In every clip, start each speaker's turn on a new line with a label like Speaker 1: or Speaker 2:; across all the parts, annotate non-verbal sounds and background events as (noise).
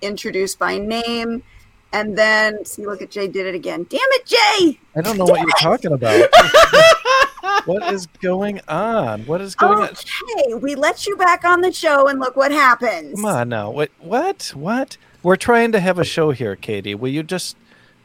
Speaker 1: introduced by name. And then, see, look at Jay did it again. Damn it, Jay!
Speaker 2: I don't know what you're talking about. (laughs) what is going on? What is going on?
Speaker 1: Okay, we let you back on the show, and look what happens.
Speaker 2: Come on now. What? What? What? We're trying to have a show here, Katie. Will you just?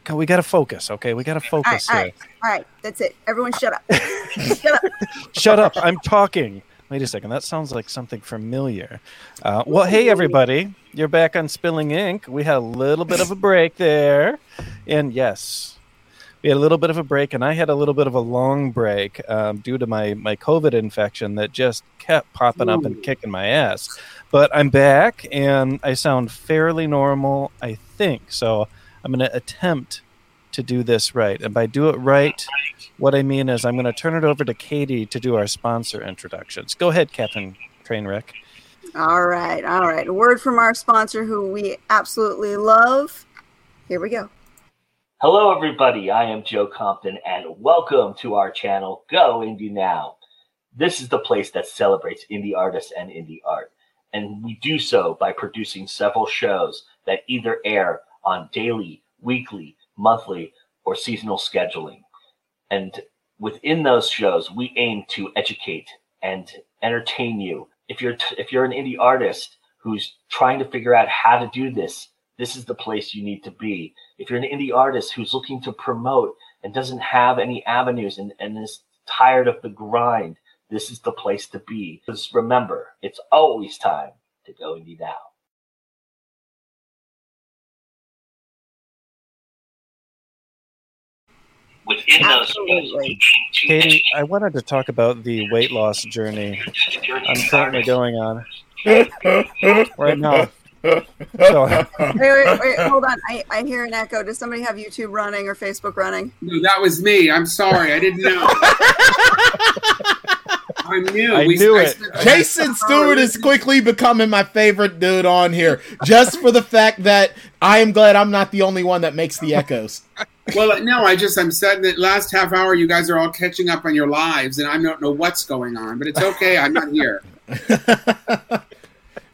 Speaker 2: Go? We got to focus, okay? We got to focus
Speaker 1: all
Speaker 2: here.
Speaker 1: right, all right. That's it. Everyone, shut up. (laughs) shut up.
Speaker 2: Shut up! I'm talking. Wait a second. That sounds like something familiar. Uh, well, hey everybody, you're back on Spilling Ink. We had a little bit of a break there, and yes, we had a little bit of a break, and I had a little bit of a long break um, due to my my COVID infection that just kept popping up and kicking my ass. But I'm back, and I sound fairly normal, I think. So I'm going to attempt to do this right, and by do it right, what I mean is I'm going to turn it over to Katie to do our sponsor introductions. Go ahead, Captain Trainwreck.
Speaker 1: All right, all right. A word from our sponsor, who we absolutely love. Here we go.
Speaker 3: Hello, everybody. I am Joe Compton, and welcome to our channel, Go Indie Now. This is the place that celebrates indie artists and indie art, and we do so by producing several shows that either air on daily, weekly, monthly, or seasonal scheduling. And within those shows, we aim to educate and entertain you. If you're t- if you're an indie artist who's trying to figure out how to do this, this is the place you need to be. If you're an indie artist who's looking to promote and doesn't have any avenues and, and is tired of the grind, this is the place to be. Because remember, it's always time to go indie now. Within those shows, we
Speaker 1: Absolutely.
Speaker 3: aim to
Speaker 2: Katie, I wanted to talk about the weight loss journey
Speaker 3: if you're an
Speaker 2: I'm currently going on right now. So, (laughs)
Speaker 1: Wait, wait, wait. Hold on. I, I hear an echo. Does somebody have YouTube running or Facebook running?
Speaker 4: No, that was me. I'm sorry. I didn't know. (laughs) I knew.
Speaker 2: I knew it.
Speaker 4: spent-
Speaker 5: Jason Stuart is quickly becoming my favorite dude on here, just for the fact that I am glad I'm not the only one that makes the echoes.
Speaker 4: Well, no, I just I'm sad that last half hour you guys are all catching up on your lives, and I don't know what's going on. But it's okay. I'm not here. (laughs)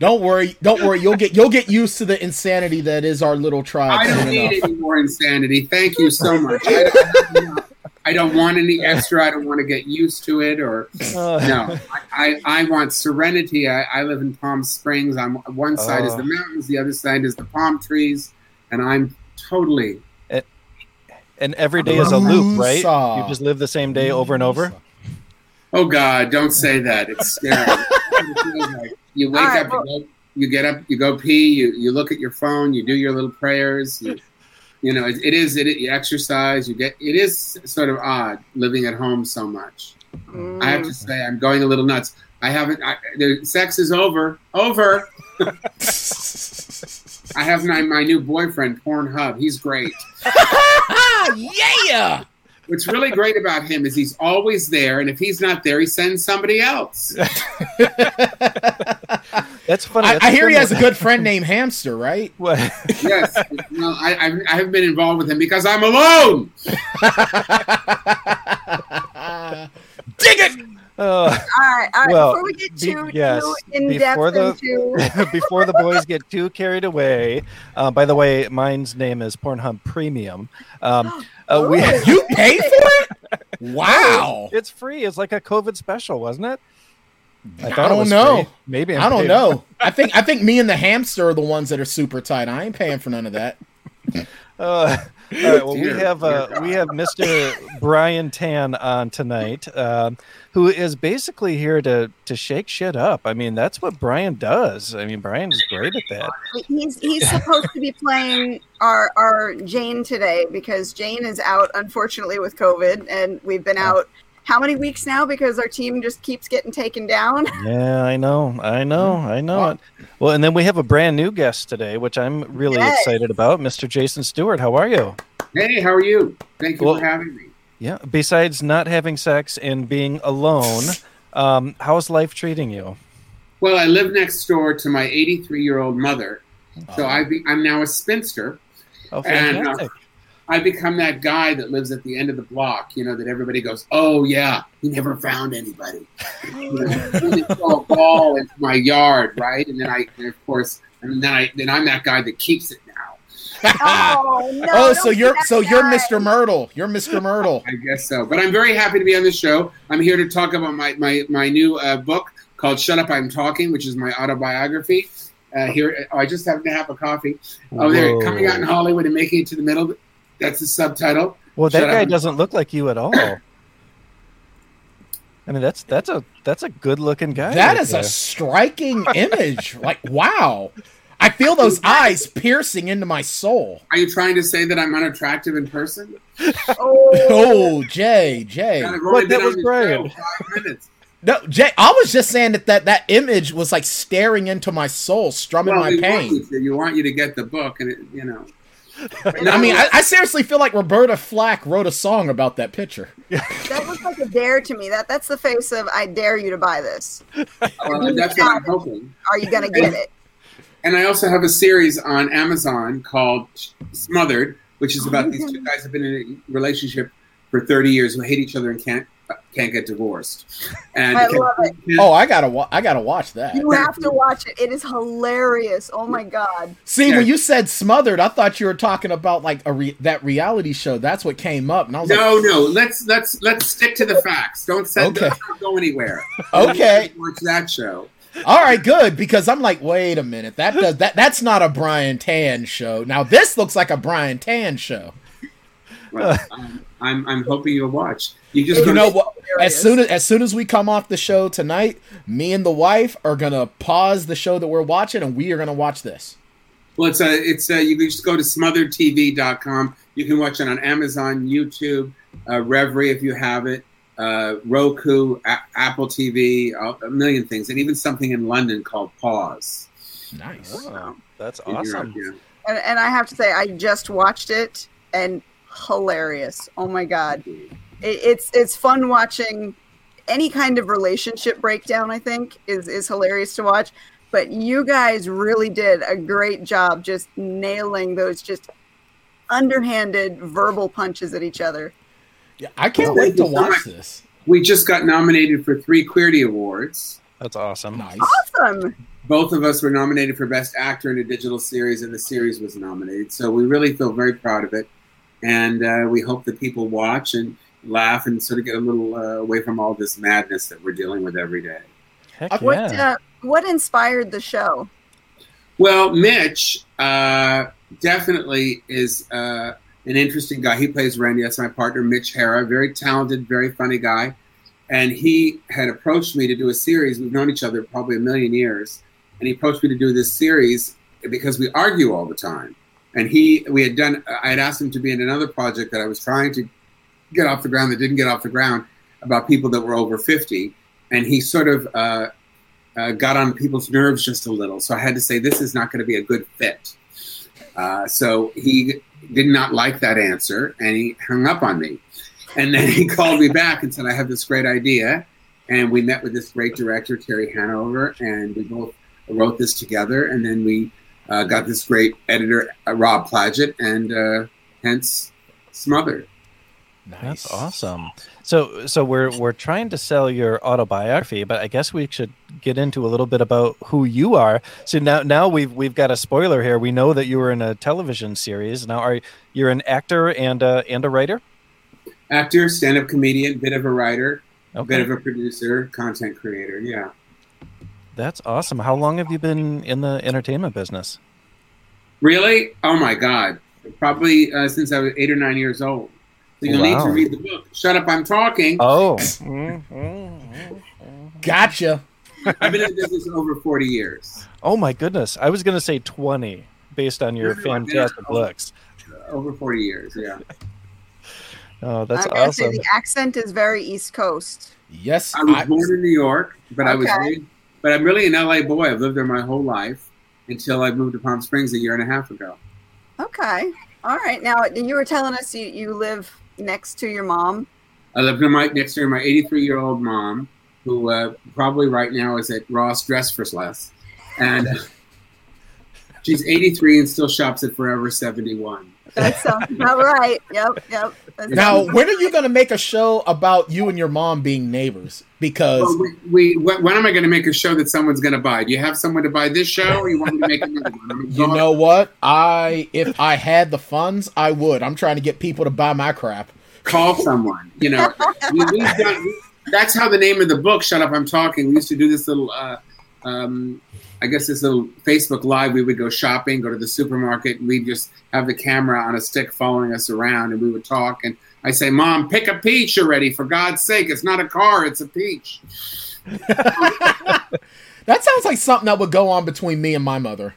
Speaker 5: Don't worry, don't worry. You'll get you'll get used to the insanity that is our little tribe.
Speaker 4: I don't need
Speaker 5: enough.
Speaker 4: any more insanity. Thank you so much. I don't, (laughs) I don't want any extra. I don't want to get used to it or
Speaker 2: uh,
Speaker 4: no. I, I, I want serenity. I, I live in Palm Springs. I'm one side is
Speaker 2: Oh.
Speaker 4: the mountains, the other side is the palm trees, and I'm totally
Speaker 2: and every day is a loop, right? You just live the same day over and over.
Speaker 4: Oh God, don't say that. It's scary. It feels like you wake
Speaker 1: All right,
Speaker 4: up,
Speaker 1: well-
Speaker 4: you, go, you get up, you go pee, you, you look at your phone, you do your little prayers. You, you know, it, it is it, you exercise. You get it is sort of odd living at home so much. I have to mm. say, I'm going a little nuts. I haven't. I, the sex is over. Over. (laughs) I have my, my new boyfriend, Pornhub. He's great. (laughs)
Speaker 5: yeah.
Speaker 4: What's really great about him is he's always there, and if he's not there, he sends somebody else. (laughs)
Speaker 2: That's funny.
Speaker 5: I,
Speaker 2: That's
Speaker 5: I hear he has a good friend named Hamster, right?
Speaker 2: What?
Speaker 4: Yes, well, I, I, I haven't been involved with him because I'm alone. (laughs)
Speaker 5: Dig it.
Speaker 2: Uh, (laughs)
Speaker 1: All right, all right.
Speaker 2: Well,
Speaker 1: Before we get
Speaker 2: be-
Speaker 1: too,
Speaker 2: yes,
Speaker 1: too in depth
Speaker 2: before the-
Speaker 1: into (laughs)
Speaker 2: before the boys get too carried away. Uh, by the way, mine's name is Pornhub Premium. Um, (gasps) uh, we, (laughs)
Speaker 5: You pay for it? Wow.
Speaker 2: it's free. It's like a COVID special, wasn't it?
Speaker 5: I,
Speaker 2: thought it
Speaker 5: don't
Speaker 2: was
Speaker 5: know.
Speaker 2: free. Maybe I'm
Speaker 5: I don't know. I think I think me and the hamster are the ones that are super tight. I ain't paying for none of that.
Speaker 2: Uh, all right. Well, we have uh, we have Mr. Brian Tan on tonight, um, who is basically here to to shake shit up. I mean, that's what Brian does. I mean, Brian's great at that.
Speaker 1: he's he's supposed to be playing our our Jane today because Jane is out unfortunately with COVID and we've been out how many weeks now because our team just keeps getting taken down. (laughs)
Speaker 2: Yeah, I know, I know, I know it. Well, and then we have a brand new guest today, which I'm really
Speaker 1: Yes.
Speaker 2: excited about, Mr. Jason Stuart. How are you?
Speaker 4: Hey, how are you? Thank you
Speaker 2: Well-
Speaker 4: for having me.
Speaker 2: Yeah. Besides not having sex and being alone, um, how's life treating you?
Speaker 4: Well, I live next door to my 83 year old mother, so I be, I'm now a spinster.
Speaker 2: Oh,
Speaker 4: And, uh,
Speaker 2: fantastic!
Speaker 4: I become that guy that lives at the end of the block, you know, that everybody goes, "Oh yeah, he never found anybody." you know, really throw a ball into my yard, right? And then I, and of course, and then I, then I'm that guy that keeps it. (laughs)
Speaker 1: Oh, no,
Speaker 5: oh, so you're
Speaker 1: that
Speaker 5: so you're. Mr. Myrtle. You're Mr. Myrtle.
Speaker 4: I guess so. But I'm very happy to be on the show. I'm here to talk about my my my new uh, book called "Shut Up, I'm Talking," which is my autobiography. Uh, here, oh, I just have to have a coffee. Oh, there,
Speaker 2: Whoa.
Speaker 4: coming out in Hollywood and making it to the middle. That's the subtitle.
Speaker 2: Well, that
Speaker 4: Shut
Speaker 2: guy
Speaker 4: I'm-
Speaker 2: doesn't look like you at all. (coughs) I mean, that's that's a that's a good looking guy.
Speaker 5: That
Speaker 2: right
Speaker 5: is
Speaker 2: there.
Speaker 5: a striking image. Like, wow. (laughs) I feel those eyes piercing into my soul.
Speaker 4: Are you trying to say that I'm unattractive in person? (laughs)
Speaker 1: Oh,
Speaker 5: Oh, Jay, Jay.
Speaker 4: God, I've
Speaker 2: What,
Speaker 4: only
Speaker 2: that was
Speaker 4: on the
Speaker 2: Brian.
Speaker 4: show five.
Speaker 5: No, Jay, I was just saying that that, that image was like staring into my soul, strumming
Speaker 4: Well,
Speaker 5: my
Speaker 4: we want
Speaker 5: pain.
Speaker 4: you to. You want you to get the book, and it, you know. (laughs)
Speaker 5: I mean, I, I seriously feel like Roberta Flack wrote a song about that picture.
Speaker 1: that looks like a dare to me. That that's the face of I dare you to buy this.
Speaker 4: well, that's what I'm hoping.
Speaker 1: Are you gonna get it?
Speaker 4: And I also have a series on Amazon called Smothered, which is about these
Speaker 1: Mm-hmm.
Speaker 4: two guys who've been in a relationship for 30 years who hate each other and can't can't get divorced. And
Speaker 1: I love it.
Speaker 5: Oh, I gotta, wa- I gotta watch that.
Speaker 1: You have to watch it. It is hilarious. Oh my god.
Speaker 5: See,
Speaker 4: Yeah.
Speaker 5: when you said smothered, I thought you were talking about like a re- that reality show. That's what came up, and I was
Speaker 4: no, no. Let's let's let's stick to the facts. Don't send.
Speaker 5: Okay.
Speaker 4: Don't go anywhere. (laughs)
Speaker 5: okay,
Speaker 4: Watch that show.
Speaker 5: All right, good. Because I'm like, wait a minute, that does that. That's not a Brian Tan show. Now this looks like a Brian Tan show.
Speaker 4: Well, um, I'm I'm hoping you'll watch. You just
Speaker 5: You know what? As soon as as soon as we come off the show tonight, me and the wife are gonna pause the show that we're watching, and we are gonna watch this.
Speaker 4: Well, it's a, it's a, you can just go to smotheredtv.com. You can watch it on Amazon, YouTube, uh, Revry if you have it, uh, Roku, A- Apple TV, a, a million things, and even something in London called Pause.
Speaker 5: Nice.
Speaker 2: Oh, that's
Speaker 4: in Europe,
Speaker 2: awesome.
Speaker 4: yeah.
Speaker 1: And, and I have to say, I just watched it and hilarious. Oh my god, it, it's it's fun watching any kind of relationship breakdown. I think is is hilarious to watch. But you guys really did a great job just nailing those just underhanded verbal punches at each other.
Speaker 5: Yeah, I can't
Speaker 4: Oh,
Speaker 5: wait to
Speaker 4: thank you so
Speaker 5: watch
Speaker 4: much.
Speaker 5: this.
Speaker 4: We just got nominated for three Queerty Awards.
Speaker 2: That's awesome.
Speaker 5: Nice.
Speaker 1: Awesome.
Speaker 4: Both of us were nominated for Best Actor in a Digital Series, and the series was nominated. So we really feel very proud of it. And uh, we hope that people watch and laugh and sort of get a little uh, away from all this madness that we're dealing with every day.
Speaker 2: Heck
Speaker 1: What
Speaker 2: yeah.
Speaker 1: uh, what inspired the show?
Speaker 4: Well, Mitch uh, definitely is uh, an interesting guy. He plays Randy. That's my partner, Mitch Hara. Very talented, very funny guy. And he had approached me to do a series. We've known each other probably a million years. And he approached me to do this series because we argue all the time. And he, we had done, I had asked him to be in another project that I was trying to get off the ground that didn't get off the ground about people that were over 50. And he sort of, uh, uh, got on people's nerves just a little. So I had to say, this is not going to be a good fit. Uh, so he did not like that answer and he hung up on me. And then he (laughs) called me back and said, I have this great idea. And we met with this great director, Terry Hanover, and we both wrote this together. And then we uh, got this great editor, uh, Rob Plaget, and uh, hence Smothered.
Speaker 5: Nice.
Speaker 2: That's awesome. So, so we're we're trying to sell your autobiography, but I guess we should get into a little bit about who you are. So now, now we've we've got a spoiler here. We know that you were in a television series. Now, are you're an actor and a, and a writer?
Speaker 4: Actor, stand up comedian, bit of a writer,
Speaker 2: Okay,
Speaker 4: bit of a producer, content creator. Yeah.
Speaker 2: that's awesome. How long have you been in the entertainment business?
Speaker 4: Really? Oh my God. Probably uh, since I was eight or nine years old. So you'll need to read the book. Shut up, I'm talking.
Speaker 2: Oh, mm-hmm.
Speaker 5: Gotcha. (laughs)
Speaker 4: I've been in business over 40 years.
Speaker 2: oh my goodness! I was gonna say twenty, based on your
Speaker 4: No, no,
Speaker 2: fantastic looks.
Speaker 4: Over 40 years, yeah. (laughs)
Speaker 2: Oh, that's
Speaker 1: I'm
Speaker 2: awesome.
Speaker 1: say the accent is very East Coast.
Speaker 5: Yes,
Speaker 4: I was
Speaker 5: I-
Speaker 4: born in New York, but I was
Speaker 1: Okay.
Speaker 4: raised, but I'm really an LA boy. I've lived there my whole life until I moved to Palm Springs a year and a half ago.
Speaker 1: Okay. All right. Now you were telling us you, you live next to your mom.
Speaker 4: I lived in my, next to my 83 year old mom, who uh, probably right now is at Ross Dress for Less. And (laughs) she's 83 and still shops at Forever 71.
Speaker 1: That sounds about right. Yep, yep. That
Speaker 5: Now,
Speaker 1: sounds-
Speaker 5: when are you going to make a show about you and your mom being neighbors? Because
Speaker 4: Well, we, we when when am I going to make a show that someone's going to buy? Do you have someone to buy this show, or you want me to make another one?
Speaker 5: You know what? I if I had the funds, I would. I'm trying to get people to buy my crap.
Speaker 4: call someone. You know, (laughs) we, we've done. we- That's how the name of the book. Shut up, I'm talking. We used to do this little. Uh, um, I guess this little Facebook Live. We would go shopping, go to the supermarket, and we'd just have the camera on a stick following us around, and we would talk. And I say, "Mom, pick a peach already! For God's sake, it's not a car; it's a peach." (laughs)
Speaker 5: That sounds like something that would go on between me and my mother.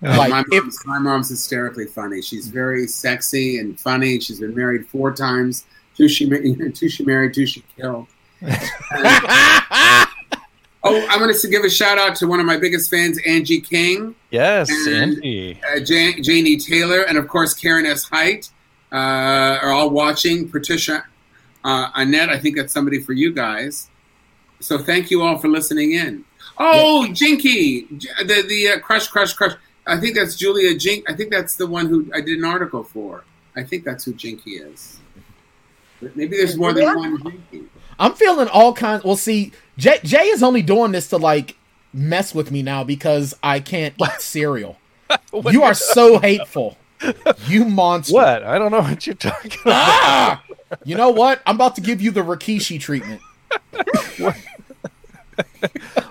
Speaker 5: Like
Speaker 4: my,
Speaker 5: if
Speaker 4: mom's, my mom's hysterically funny. She's very sexy and funny. She's been married four times. Two she, (laughs) two she married, two she killed. (laughs) Oh, I'm going to give a shout out to one of my biggest fans, Angie King,
Speaker 2: Yes,
Speaker 4: And-
Speaker 2: Andy.
Speaker 4: uh, Jan- Janie Taylor, and of course Karen S. Height uh, are all watching. Patricia uh, Annette, I think that's somebody for you guys. So thank you all for listening in. Oh, Jinky, the the uh, crush, crush, crush. I think that's Julia Jink. I think that's the one who I did an article for. I think that's who Jinky is. But maybe there's more
Speaker 1: Yeah.
Speaker 4: than one Jinky.
Speaker 5: I'm feeling all kinds. Well, see, Jay, Jay is only doing this to like mess with me now because I can't eat cereal. (laughs) you are so hateful, you monster.
Speaker 2: What? I don't know what you're talking about.
Speaker 5: Ah! You know what? I'm about to give you the Rikishi treatment.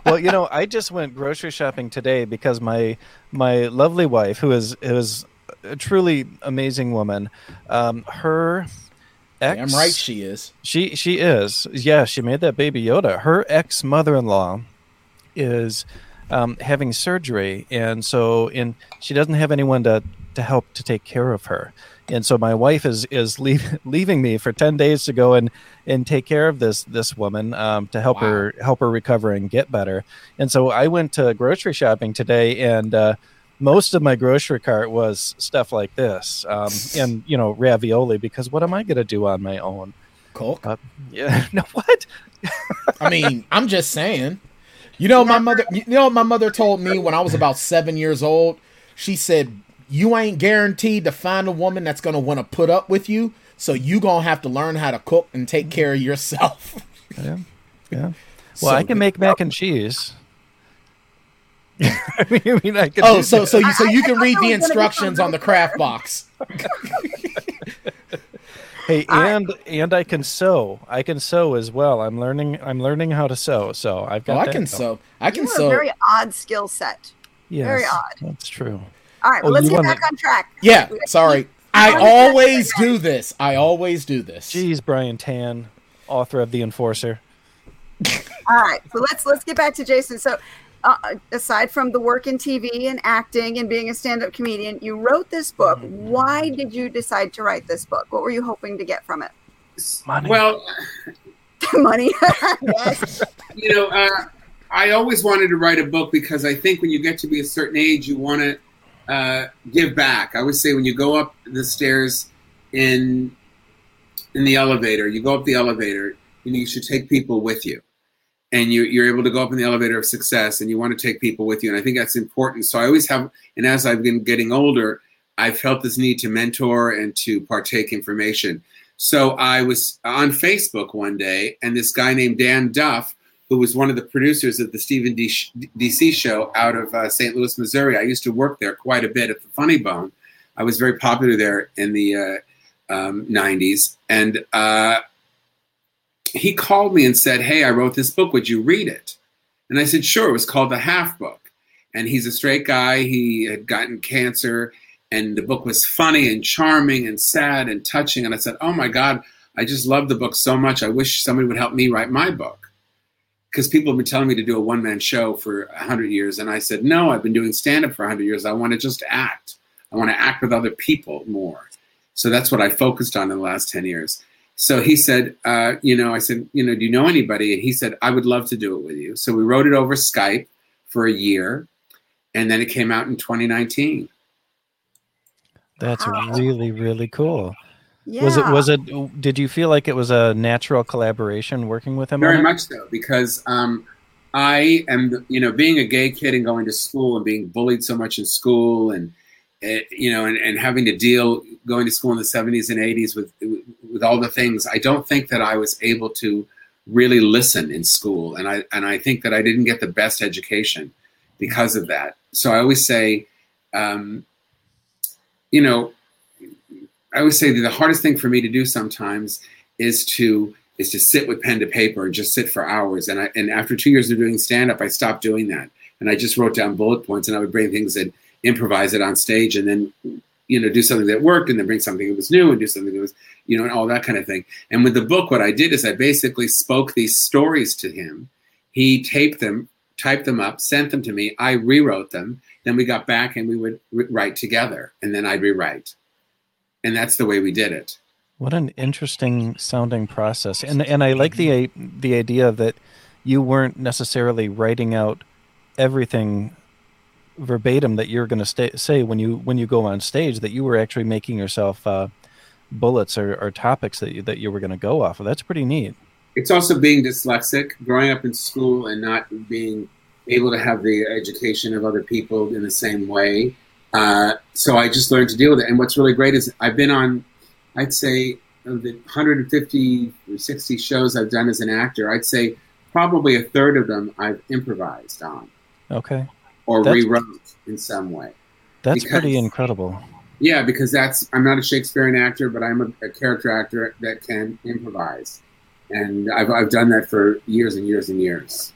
Speaker 2: well, you know, I just went grocery shopping today because my my lovely wife, who is who is a truly amazing woman, um, her ex,
Speaker 5: Damn right she is.
Speaker 2: she she is, yeah, she made that baby Yoda. Her ex mother in law is um, having surgery, and so in she doesn't have anyone to to help to take care of her. And so my wife is is (laughs) leave, leaving me for ten days to go and and take care of this this woman um, to help
Speaker 5: Wow.
Speaker 2: her help her recover and get better. And so I went to grocery shopping today, and uh, most of my grocery cart was stuff like this, um, and you know ravioli. Because what am I going to do on my own?
Speaker 5: Coke.
Speaker 2: Uh, yeah, (laughs) no what?
Speaker 5: I mean, I'm just saying. You know, my mother. You know my mother told me when I was about seven years old. She said, "You ain't guaranteed to find a woman that's gonna want to put up with you, so you gonna have to learn how to cook and take care of yourself."
Speaker 2: Yeah, yeah. Well,
Speaker 5: So-
Speaker 2: I can make mac and cheese. (laughs) I mean, I mean,
Speaker 5: Oh, so so you so you
Speaker 1: I
Speaker 5: can
Speaker 1: thought
Speaker 5: read the
Speaker 1: was gonna be
Speaker 5: instructions on the craft box. (laughs)
Speaker 2: hey,
Speaker 1: I-
Speaker 2: and and I can sew. I can sew as well. I'm learning. I'm learning how to sew. So I've oh, got.
Speaker 5: Oh, I can sew. I can
Speaker 1: you have a
Speaker 5: sew.
Speaker 1: very odd skill set.
Speaker 2: Yes,
Speaker 1: very odd.
Speaker 2: That's true.
Speaker 1: All right, well,
Speaker 2: Oh,
Speaker 1: let's get
Speaker 2: wanna-
Speaker 1: back on track.
Speaker 5: Yeah, sorry. I always do this. I always do this.
Speaker 2: Jeez, Brian Tan, author of The Enforcer.
Speaker 1: All right, so let's let's get back to Jason. So, uh, aside from the work in TV and acting and being a stand-up comedian, you wrote this book. Why did you decide to write this book? What were you hoping to get from it?
Speaker 2: Money.
Speaker 4: Well, (laughs)
Speaker 1: Money. (laughs) yes.
Speaker 4: you know, uh, I always wanted to write a book because I think when you get to be a certain age, you want to uh, give back. I always say when you go up the stairs in in the elevator, you go up the elevator, you know, you should take people with you, and you, you're able to go up in the elevator of success, and you want to take people with you, and I think that's important. So I always have, and as I've been getting older, i've felt this need to mentor and to partake information. So I was on Facebook one day, and this guy named Dan Duff, who was one of the producers of the Stephen D- DC show out of uh, St. Louis, Missouri. I used to work there quite a bit at the Funny Bone. I was very popular there in the uh, um, 90s. And uh, he called me and said, Hey, I wrote this book. Would you read it? And I said, Sure. It was called The Half Book. And he's a straight guy. He had gotten cancer and the book was funny and charming and sad and touching. And I said, "Oh my God, I just love the book so much. I wish somebody would help me write my book." Because people have been telling me to do a one man show for hundred years, and I said, "No, I've been doing stand up for hundred years. I want to just act. I want to act with other people more." So that's what I focused on in the last ten years. So he said, uh, "You know," I said, "You know, do you know anybody?" And he said, "I would love to do it with you." So we wrote it over Skype for a year, and then it came out in 2019.
Speaker 2: That's
Speaker 1: Wow.
Speaker 2: really really cool.
Speaker 1: Yeah.
Speaker 2: Was it was it? Did you feel like it was a natural collaboration working with him?
Speaker 4: Very much so, because um, I am, you know, being a gay kid and going to school and being bullied so much in school, and eh, you know, and, and having to deal going to school in the 70s and 80s with with all the things, I don't think that I was able to really listen in school, and I and I think that I didn't get the best education because of that. So I always say, um, you know, I always say that the hardest thing for me to do sometimes is to is to sit with pen to paper and just sit for hours. And I and after two years of doing stand up, I stopped doing that, and I just wrote down bullet points, and I would bring things and improvise it on stage, and then you know do something that worked, and then bring something that was new, and do something that was you know and all that kind of thing. And with the book, what I did is I basically spoke these stories to him. He taped them, typed them up, sent them to me. I rewrote them. Then we got back and we would re- write together, and then I'd rewrite, and that's the way we did it.
Speaker 2: What an interesting sounding process, and and I like the the idea that you weren't necessarily writing out everything verbatim that you're going to say when you when you go on stage. That you were actually making yourself uh, bullets or, or topics that you, that you were going to go off of. That's pretty neat.
Speaker 4: It's also being dyslexic, growing up in school and not being able to have the education of other people in the same way. Uh, so I just learned to deal with it. And what's really great is I've been on I'd say of the 150 or 60 shows I've done as an actor, I'd say probably a third of them I've improvised on.
Speaker 2: Okay.
Speaker 4: Or that's, rewrote in some way.
Speaker 2: That's because, pretty incredible.
Speaker 4: Yeah, because that's I'm not a Shakespearean actor, but I'm a, a character actor that can improvise, and I've I've done that for years and years and years.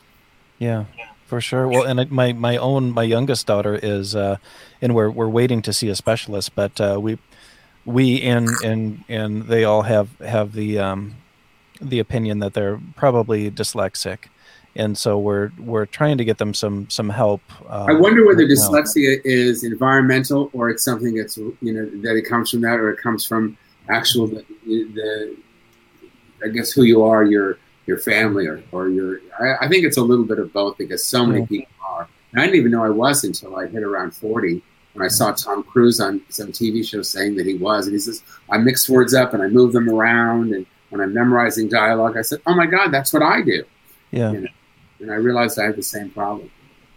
Speaker 2: Yeah, for sure. Well, and my my own my youngest daughter is, uh, and we're we're waiting to see a specialist, but uh, we we and and and they all have have the um, the opinion that they're probably dyslexic, and so we're we're trying to get them some some help.
Speaker 4: Uh, I wonder whether dyslexia is environmental or it's something that's you know that it comes from that or it comes from actual the, the I guess who you are, your your family or, or your I, I think it's a little bit of both because so many people are. And I didn't even know I was until I hit around forty when I saw Tom Cruise on some TV show saying that he was, and he says, I mix words up and I move them around, and when I'm memorizing dialogue, I said, Oh my God, that's what I do.
Speaker 2: Yeah. You know?
Speaker 4: And I realized I had the same problem.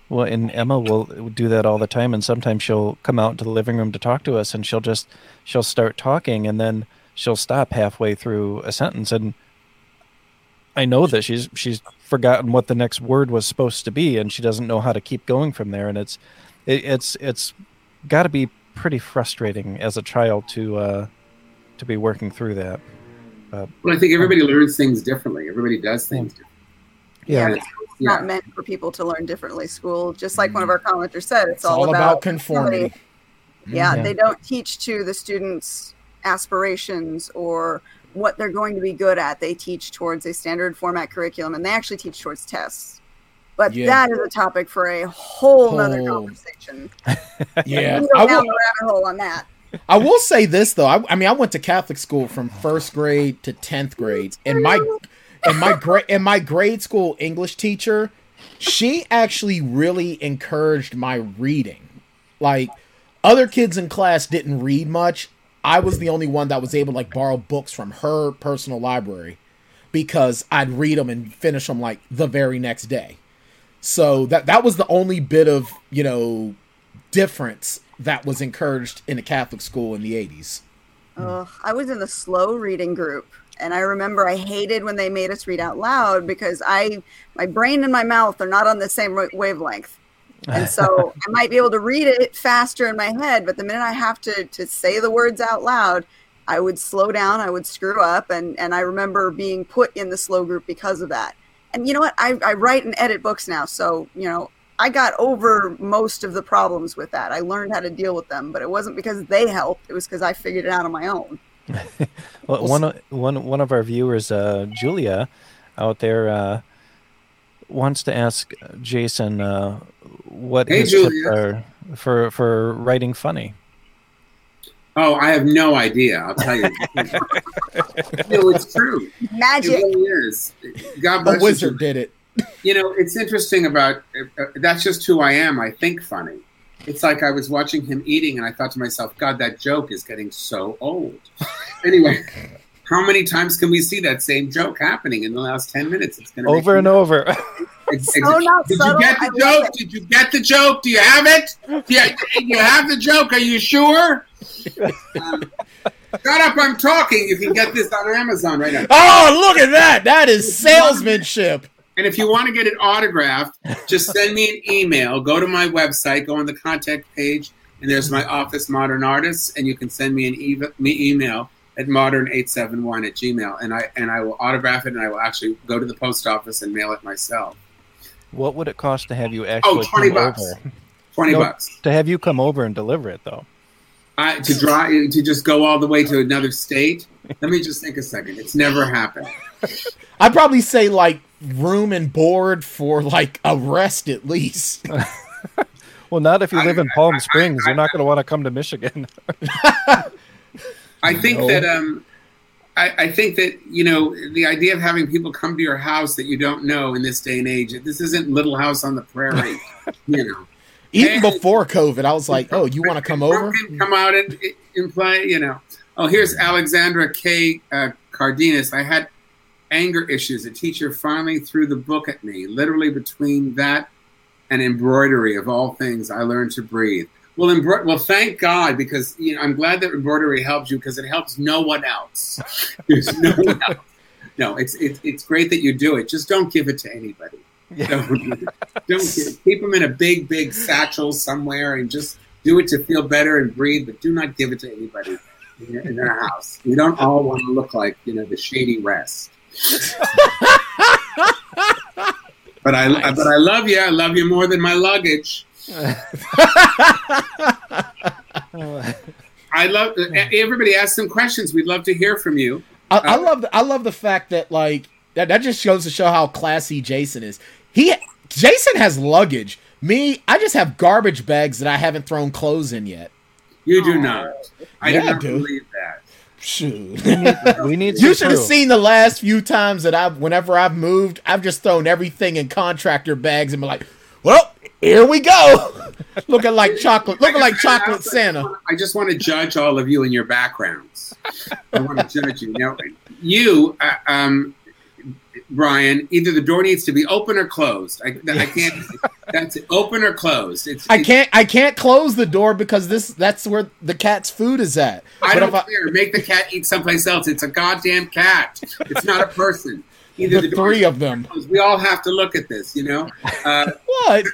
Speaker 2: Well, and Emma will do that all the time, and sometimes she'll come out into the living room to talk to us, and she'll just she'll start talking, and then she'll stop halfway through a sentence, and I know that she's she's forgotten what the next word was supposed to be, and she doesn't know how to keep going from there, and it's it, it's it's got to be pretty frustrating as a child to uh, to be working through that.
Speaker 4: Uh, well, I think everybody learns things differently. Everybody does things differently.
Speaker 2: Yeah.
Speaker 1: yeah. It's not meant for people to learn differently. School, just like one of mm-hmm. our commenters said, it's,
Speaker 5: it's all, all, about, about conformity.
Speaker 1: Yeah, mm-hmm. yeah, they don't teach to the students' aspirations or what they're going to be good at. They teach towards a standard format curriculum, and they actually teach towards tests. But yeah. that is a topic for a whole, whole. other conversation. (laughs)
Speaker 5: yeah,
Speaker 1: I will, rabbit hole on that.
Speaker 5: I will say this though. I, I, mean, I went to Catholic school from first grade to tenth grade, and my and my grade and my grade school English teacher, she actually really encouraged my reading. Like other kids in class didn't read much. I was the only one that was able to like borrow books from her personal library because I'd read them and finish them like the very next day. So that that was the only bit of you know difference that was encouraged in a Catholic school in the eighties.
Speaker 1: Uh, I was in the slow reading group, and I remember I hated when they made us read out loud because I my brain and my mouth are not on the same wavelength. And so (laughs) I might be able to read it faster in my head, but the minute I have to to say the words out loud, I would slow down, I would screw up, and and I remember being put in the slow group because of that and you know what? I, I write and edit books now, so you know I got over most of the problems with that. I learned how to deal with them, but it wasn't because they helped. It was because I figured it out on my own. (laughs)
Speaker 2: well, one of, one one of our viewers, uh, Julia, out there, uh, wants to ask Jason uh, what
Speaker 4: hey,
Speaker 2: his
Speaker 4: Julia.
Speaker 2: tips are for for writing funny.
Speaker 4: Oh, I have no idea. I'll tell you. (laughs) no, it's true.
Speaker 1: Magic.
Speaker 4: It really is. God bless
Speaker 5: A wizard
Speaker 4: you.
Speaker 5: did it.
Speaker 4: You know, it's interesting about uh, that's just who I am. I think funny. It's like I was watching him eating, and I thought to myself, God, that joke is getting so old. anyway, (laughs) how many times can we see that same joke happening in the last ten minutes?
Speaker 2: It's going to over and over. (laughs)
Speaker 1: It's, so not
Speaker 4: Did
Speaker 1: subtle.
Speaker 4: you get the joke? Did you get the joke? Do you have it? Do you, do you have the joke? Are you sure?
Speaker 5: Um, (laughs)
Speaker 4: Shut up! I'm talking. You can get this on Amazon right now.
Speaker 5: Oh, look at that! That is salesmanship.
Speaker 4: And if you want to get it autographed, just send me an email. Go to my website, go on the contact page, and there's my office, Modern Artists, and you can send me an e- me email at modern871 at gmail, and I and I will autograph it, and I will actually go to the post office and mail it myself.
Speaker 2: What would it cost to have you oh, actually
Speaker 4: Oh, 20
Speaker 2: come
Speaker 4: bucks.
Speaker 2: over?
Speaker 4: Twenty
Speaker 2: No,
Speaker 4: bucks.
Speaker 2: To have you come over and deliver it, though.
Speaker 4: I, to drive to just go all the way to another state. Let me just think a second. It's never happened. (laughs)
Speaker 5: I'd probably say like room and board for like a rest at least. (laughs)
Speaker 2: Well, not if you live in
Speaker 4: I-
Speaker 2: Palm
Speaker 4: I-
Speaker 2: Springs.
Speaker 4: I-
Speaker 2: You're not going to want to come to Michigan. (laughs)
Speaker 4: I think
Speaker 5: No.
Speaker 4: that um, I, I think that you know the idea of having people come to your house that you don't know in this day and age. This isn't Little House on the Prairie, you know.
Speaker 5: Even before COVID, I was like, "Oh, you want to come over?"
Speaker 4: Come out and, and play, you know. Oh, here's Alexandra K. Uh, Cardenas. I had anger issues. A teacher finally threw the book at me. Literally between that and embroidery, of all things, I learned to breathe. Well, embro- well, thank God because you know I'm glad that embroidery helps you because it helps no one else. (laughs) There's no one else. No, it's it's it's great that you do it. Just don't give it to anybody. Don't, don't keep them in a big, big satchel somewhere and just do it to feel better and breathe, but do not give it to anybody in, their house. We don't all want to look like you know the shady rest. (laughs) but I
Speaker 5: Nice.
Speaker 4: but I love you. I love you more than my luggage. (laughs) I love everybody. Ask some questions. We'd love to hear from you.
Speaker 5: I, I uh, love the, I love the fact that like that, that just goes to show how classy Jason is. He Jason has luggage. Me, I just have garbage bags that I haven't thrown clothes in yet.
Speaker 4: You do not. I
Speaker 5: Yeah,
Speaker 4: do not
Speaker 5: dude.
Speaker 4: believe that.
Speaker 5: Shoot.
Speaker 2: we need
Speaker 5: You should have seen the last few times that I've, whenever I've moved, I've just thrown everything in contractor bags and been like, well, here we go. (laughs) looking like chocolate, looking like chocolate Santa.
Speaker 4: I just want to judge all of you and your backgrounds. I want to judge you. Now, you, uh, um, Brian, either the door needs to be open or closed. I, I can't. That's. Open or closed. It's.
Speaker 5: I can't, I can't close the door because this, that's where the cat's food is at.
Speaker 4: I
Speaker 5: But
Speaker 4: don't
Speaker 5: if I-
Speaker 4: care. Make the cat eat someplace else. It's a goddamn cat. It's not a person. Either
Speaker 5: the
Speaker 4: the door
Speaker 5: three of them.
Speaker 4: We all have to look at this. You know. Uh,
Speaker 5: What?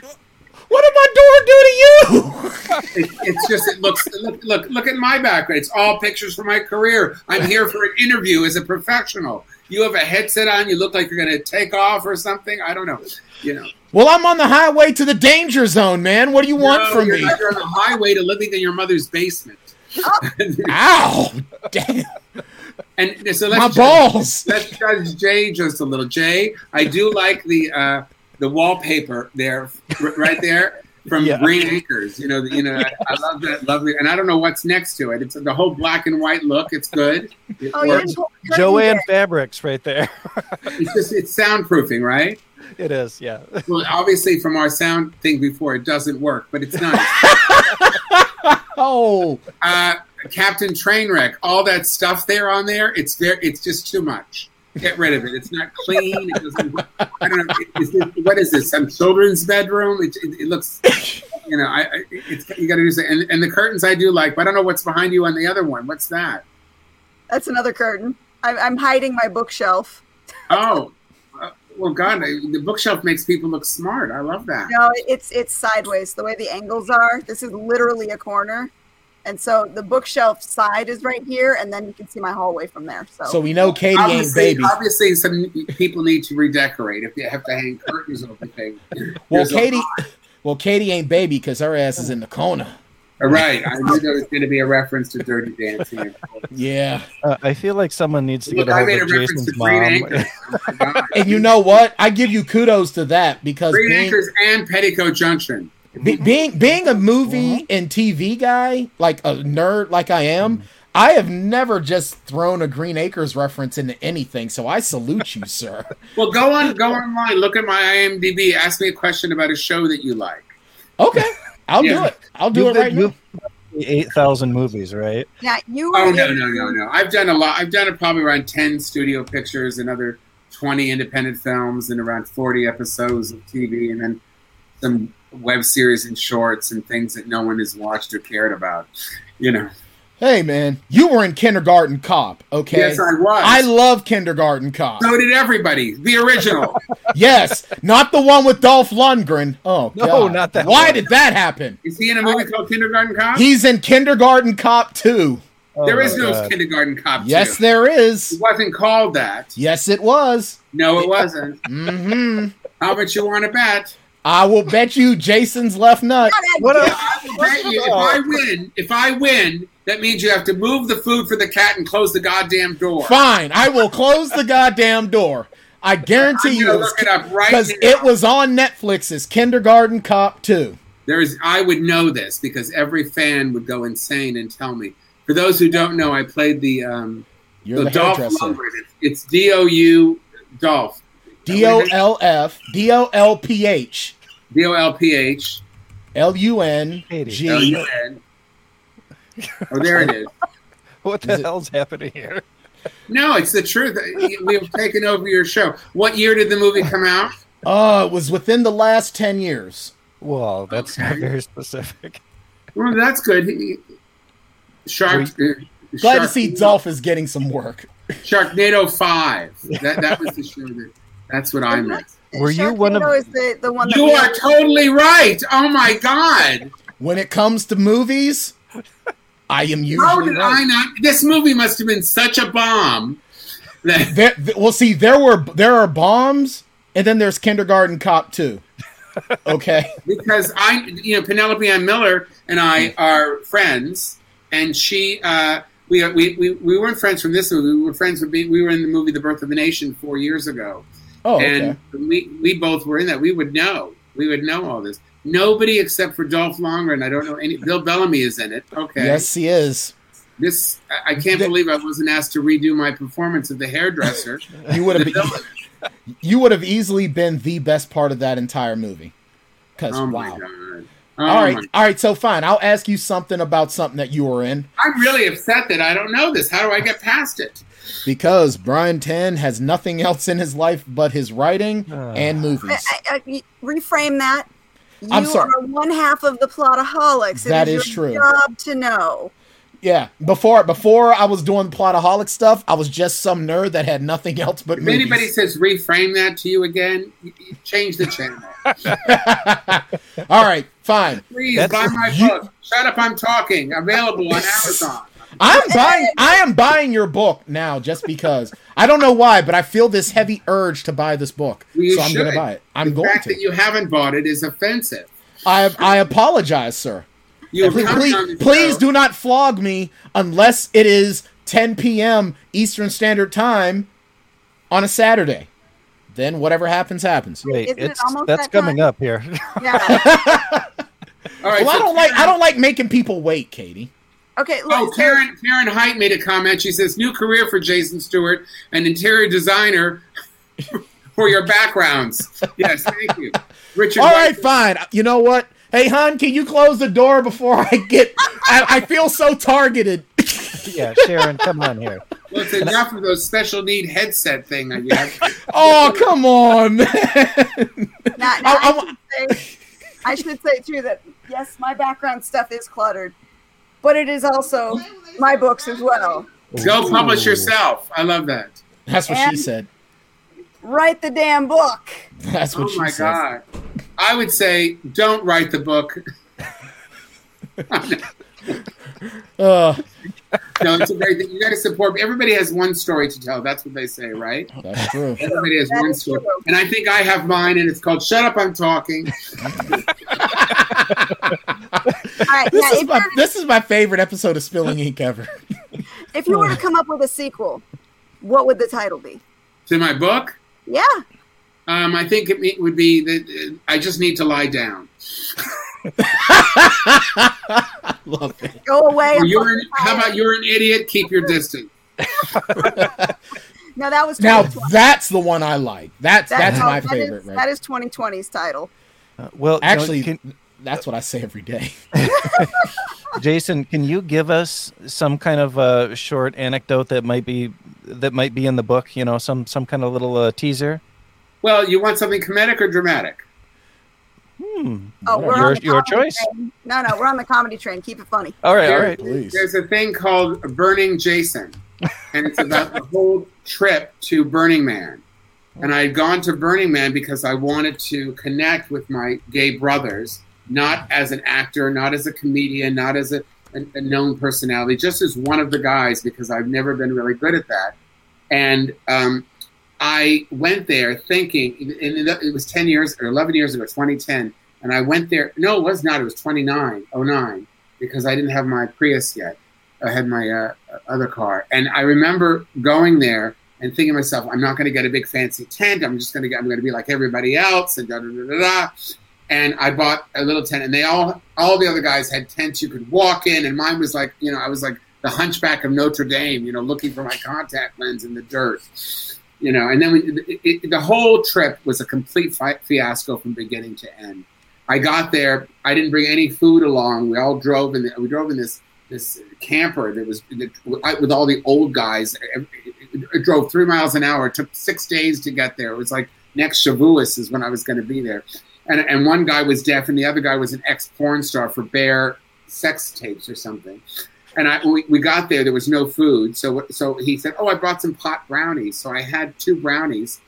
Speaker 5: What did my door do to you?
Speaker 4: it, it's just it looks look look look at my background. It's all pictures from my career. I'm here for an interview as a professional. You have a headset on. You look like you're going to take off or something. I don't know. You know.
Speaker 5: Well, I'm on the highway to the danger zone, man. What do you want
Speaker 4: No,
Speaker 5: from
Speaker 4: you're,
Speaker 5: me?
Speaker 4: not- you're on the highway to living in your mother's basement. (laughs)
Speaker 5: Ow! Damn.
Speaker 4: and so
Speaker 5: My
Speaker 4: let's
Speaker 5: balls.
Speaker 4: Let's judge Jay just a little. Jay, I do like the uh, the wallpaper there, right there from
Speaker 2: Yeah.
Speaker 4: Green Acres. You know, you know, I, I (laughs) love that lovely, and I don't know what's next to it. It's the whole black and white look. It's good. It (laughs)
Speaker 1: Oh, you
Speaker 4: works.
Speaker 1: didn't pull the curtain Jo-Ann.
Speaker 2: Fabrics right there. (laughs)
Speaker 4: It's just it's soundproofing, right?
Speaker 2: it is, yeah.
Speaker 4: Well, obviously from our sound thing before, it doesn't work, but it's nice.
Speaker 5: Oh,
Speaker 4: uh, Captain Trainwreck, all that stuff there on there, it's very, it's just too much. Get rid of it. It's not clean. It doesn't. I don't know. Is it, what is this? Some children's bedroom? It, it, it looks. You know, I, I it's you got to do something. And, and the curtains I do like, but I don't know what's behind you on the other one. What's that?
Speaker 1: That's another curtain. I'm, I'm hiding my bookshelf.
Speaker 4: Oh, uh, well, God, I, the bookshelf makes people look smart. I love that.
Speaker 1: No, it's it's sideways. The way the angles are. This is literally a corner, and so the bookshelf side is right here, and then you can see my hallway from there. So,
Speaker 5: so we know Katie ain't baby.
Speaker 4: obviously, some people need to redecorate if you have to hang curtains over things.
Speaker 5: Well, Katie, well, Katie ain't baby because her ass is in the corner.
Speaker 4: All right, I knew there was going to be a reference to Dirty Dancing.
Speaker 5: Yeah,
Speaker 2: Uh, I feel like someone needs to get a hold of Jason's mom.
Speaker 4: Acres. My God.
Speaker 5: and you know what? I give you kudos to that because
Speaker 4: Green
Speaker 5: being,
Speaker 4: Acres and Petticoat Junction.
Speaker 5: Be- (laughs) being being a movie uh-huh. and TV guy, like a nerd like I am, mm-hmm. I have never just thrown a Green Acres reference into anything. So I salute you, sir. (laughs)
Speaker 4: Well, go on, go online, look at my IMDb, ask me a question about a show that you like.
Speaker 5: Okay, I'll do it. I'll do
Speaker 2: You've
Speaker 5: it right
Speaker 2: been-
Speaker 5: now.
Speaker 2: eight thousand movies, right?
Speaker 1: yeah, you.
Speaker 4: Oh no, no, no, no! I've done a lot. I've done probably around ten studio pictures, another twenty independent films, and around forty episodes of TV, and then some web series and shorts and things that no one has watched or cared about. You know.
Speaker 5: Hey man, you were in Kindergarten Cop, okay?
Speaker 4: Yes, I was.
Speaker 5: I love Kindergarten Cop.
Speaker 4: so did everybody. The original. (laughs)
Speaker 5: yes, not the one with Dolph Lundgren. Oh
Speaker 2: No,
Speaker 5: God.
Speaker 2: not that
Speaker 5: Why
Speaker 2: one.
Speaker 5: did that happen?
Speaker 4: Is he in a movie called Kindergarten Cop?
Speaker 5: He's in Kindergarten Cop 2.
Speaker 2: Oh
Speaker 4: there
Speaker 2: my
Speaker 4: is no
Speaker 2: God.
Speaker 4: Kindergarten Cop.
Speaker 5: Yes,
Speaker 4: 2.
Speaker 5: there is.
Speaker 4: It wasn't called that.
Speaker 5: Yes, it was.
Speaker 4: No, it wasn't.
Speaker 5: hmm
Speaker 4: How much you want to bet?
Speaker 5: I will bet you Jason's left nut.
Speaker 2: What a-
Speaker 4: I will you if I win, if I win, that means you have to move the food for the cat and close the goddamn door.
Speaker 5: Fine, I will close the goddamn door. I guarantee you
Speaker 4: gonna
Speaker 5: it was
Speaker 4: look it up right
Speaker 5: because it was on Netflix as Kindergarten Cop 2.
Speaker 4: There's, I would know this because every fan would go insane and tell me. For those who don't know, I played the um,
Speaker 5: You're
Speaker 4: the
Speaker 5: the
Speaker 4: Dolph. Lundgren. It's D O U Dolph.
Speaker 5: D O L F D O L P H
Speaker 4: D O L P H
Speaker 5: L U N
Speaker 4: L
Speaker 5: G.
Speaker 4: U N. Oh, there it is. (laughs)
Speaker 2: What the
Speaker 5: Is it-
Speaker 2: hell's happening here?
Speaker 4: No, it's the truth. We've taken over your show. What year did the movie come out?
Speaker 5: Oh, it was within the last 10 years.
Speaker 2: Well, that's not very specific.
Speaker 4: Well, that's good. He- Shark. uh,
Speaker 5: Glad to see Dolph is getting some work.
Speaker 4: Sharknado Five. That that was the show that. That's what I meant.
Speaker 2: Were you one of-
Speaker 1: is the, the one that
Speaker 4: You are totally right. Oh my god!
Speaker 5: When it comes to movies, I am
Speaker 4: How
Speaker 5: usually
Speaker 4: did
Speaker 5: right.
Speaker 4: I not? This movie must have been such a bomb. That
Speaker 5: There, well, see, there were there are bombs, and then there's Kindergarten Cop too. (laughs) Okay.
Speaker 4: because I, you know, Penelope Ann Miller and I are friends, and she, uh, we, we, we, we weren't friends from this movie. We were friends with, we were in the movie The Birth of a Nation four years ago,
Speaker 5: Oh, okay.
Speaker 4: and we, we both were in that. We would know, we would know all this. Nobody except for Dolph Lundgren. I don't know any. Bill Bellamy is in it. Okay.
Speaker 5: Yes, he is.
Speaker 4: This I, I can't
Speaker 5: The-
Speaker 4: believe I wasn't asked to redo my performance of the hairdresser. (laughs)
Speaker 5: You would have been, (laughs) you would have easily been the best part of that entire movie. Because
Speaker 4: oh
Speaker 5: wow.
Speaker 4: Oh
Speaker 5: all right, all right. So fine, I'll ask you something about something that you were in
Speaker 4: I'm really upset that I don't know this. How do I get past it?
Speaker 5: Because Brian Tan has nothing else in his life but his writing
Speaker 2: Ah.
Speaker 5: and
Speaker 1: I,
Speaker 5: movies.
Speaker 1: I, I, reframe that. You
Speaker 5: I'm sorry.
Speaker 1: are one half of the plotaholics. It
Speaker 5: That
Speaker 1: is
Speaker 5: is
Speaker 1: your
Speaker 5: true.
Speaker 1: Job to know.
Speaker 5: Yeah, before before I was doing plotaholic stuff, I was just some nerd that had nothing else but
Speaker 4: If
Speaker 5: movies.
Speaker 4: anybody says reframe that to you again, you- you change the channel. (laughs) (laughs)
Speaker 5: All right, fine.
Speaker 4: Please
Speaker 2: That's-
Speaker 4: buy my
Speaker 5: you-
Speaker 4: book. Shut up, I'm talking. Available on Amazon.
Speaker 5: I'm buying. I am buying your book now, just because I don't know why, but I feel this heavy urge to buy this book,
Speaker 4: You
Speaker 5: so I'm gonna buy it. I'm
Speaker 4: the
Speaker 5: going
Speaker 4: fact
Speaker 5: to.
Speaker 4: that you haven't bought it is offensive.
Speaker 5: I I apologize, sir.
Speaker 4: You
Speaker 5: Please, please, please do not flog me unless it is 10 p.m. Eastern Standard Time on a Saturday. Then whatever happens, happens.
Speaker 2: Wait,
Speaker 1: Isn't
Speaker 2: it's
Speaker 1: almost
Speaker 2: that's
Speaker 1: that
Speaker 2: coming
Speaker 1: time?
Speaker 2: up here.
Speaker 1: Yeah. (laughs)
Speaker 4: All right,
Speaker 5: Well, I don't like I don't like making people wait, Katie.
Speaker 1: Okay.
Speaker 4: Oh,
Speaker 1: look, so-
Speaker 4: Karen Karen Height made a comment. She says, "New career for Jason Stuart, an interior designer (laughs) for your backgrounds." Yes, thank you, (laughs) Richard.
Speaker 5: All right, White- fine. You know what? Hey, hon, can you close the door before I get? I, I feel so targeted. (laughs)
Speaker 2: yeah, Sharon, come on here.
Speaker 4: Well, it's enough of those special need headset thing that you have.
Speaker 5: Oh, come on, man.
Speaker 1: Now, now
Speaker 5: I-
Speaker 1: I,
Speaker 5: I-
Speaker 1: should say, I should say too that yes, my background stuff is cluttered, but it is also my books as well.
Speaker 4: Go publish yourself. I love that.
Speaker 5: That's what she said.
Speaker 1: Write the damn book.
Speaker 5: That's what
Speaker 4: Oh
Speaker 5: she said.
Speaker 4: Oh my
Speaker 5: said.
Speaker 4: god! I would say don't write the book. (laughs)
Speaker 5: Uh,
Speaker 4: No, it's a great thing. You got to support. Everybody has one story to tell. That's what they say, right?
Speaker 5: that's true.
Speaker 4: Everybody has
Speaker 1: That
Speaker 4: one story,
Speaker 1: true.
Speaker 4: and I think I have mine, and it's called "Shut Up, I'm Talking." (laughs) (laughs)
Speaker 1: All right,
Speaker 5: This
Speaker 1: now,
Speaker 5: is my this is my favorite episode of Spilling Ink ever.
Speaker 1: if you were to (laughs) come up with a sequel, what would the title be?
Speaker 4: To my book,
Speaker 1: Yeah.
Speaker 4: um, I think it would be that I just need to lie down. (laughs)
Speaker 5: Love it.
Speaker 1: Go away.
Speaker 4: You're an, how about you're an idiot? Keep your distance.
Speaker 1: No, that was
Speaker 5: Now that's the one I like. That's
Speaker 1: That-
Speaker 5: that's
Speaker 1: no,
Speaker 5: my
Speaker 1: that
Speaker 5: favorite.
Speaker 1: is-
Speaker 5: right?
Speaker 1: That is 2020's title.
Speaker 2: Uh, well, no,
Speaker 5: Actually,
Speaker 2: can-
Speaker 5: that's what I say every day. (laughs)
Speaker 2: Jason, can you give us some kind of a short anecdote that might be that might be in the book? You know, some some kind of little uh, teaser.
Speaker 4: Well, you want something comedic or dramatic?
Speaker 2: Hmm.
Speaker 1: Oh, we're
Speaker 2: Your- your choice.
Speaker 1: train. No, no, we're on the comedy train. Keep it funny.
Speaker 2: All right, all
Speaker 4: There-
Speaker 2: right.
Speaker 5: Please.
Speaker 4: There's a thing called Burning Jason, and it's about the (laughs) whole trip to Burning Man. And I had gone to Burning Man because I wanted to connect with my gay brothers, not as an actor, not as a comedian, not as a, a, a known personality, just as one of the guys because I've never been really good at that. And um, I went there thinking, and it was 10 years or 11 years ago, 2010. And I went there, no, it was not, it was 29, 09, because I didn't have my Prius yet. I had my uh, other car. And I remember going there and thinking to myself, I'm not going to get a big fancy tent. I'm just going to get, I'm going to be like everybody else and da da da da da. And I bought a little tent, and they all, all the other guys had tents you could walk in, and mine was like, you know, I was like the Hunchback of Notre Dame, you know, looking for my contact lens in the dirt, you know. And then we, it, it, the whole trip was a complete fi- fiasco from beginning to end. I got there, I didn't bring any food along. We all drove in, the, we drove in this this camper that was with all the old guys. It drove three miles an hour. It took six days to get there. It was like next Shavuos is when I was going to be there. And, and one guy was deaf, and the other guy was an ex porn star for Bear sex tapes or something. And I we, we got there, there was no food, so so he said, "Oh, I brought some pot brownies." So I had two brownies.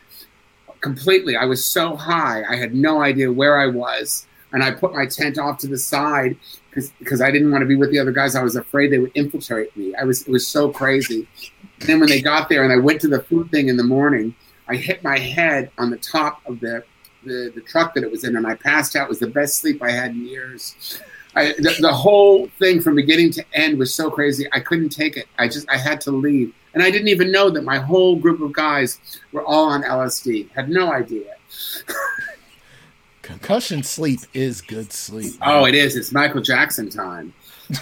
Speaker 4: Completely, I was so high, I had no idea where I was, and I put my tent off to the side because because I didn't want to be with the other guys. I was afraid they would infiltrate me. I was it was so crazy. And then when they got there, and I went to the food thing in the morning, I hit my head on the top of the the, the truck that it was in, and I passed out. It was the best sleep I had in years. I, the, the whole thing from beginning to end was so crazy. I couldn't take it. I just I had to leave, and I didn't even know that my whole group of guys were all on LSD. Had no idea.
Speaker 5: Concussion sleep is good sleep.
Speaker 4: Oh, it is. It's Michael Jackson time. (laughs)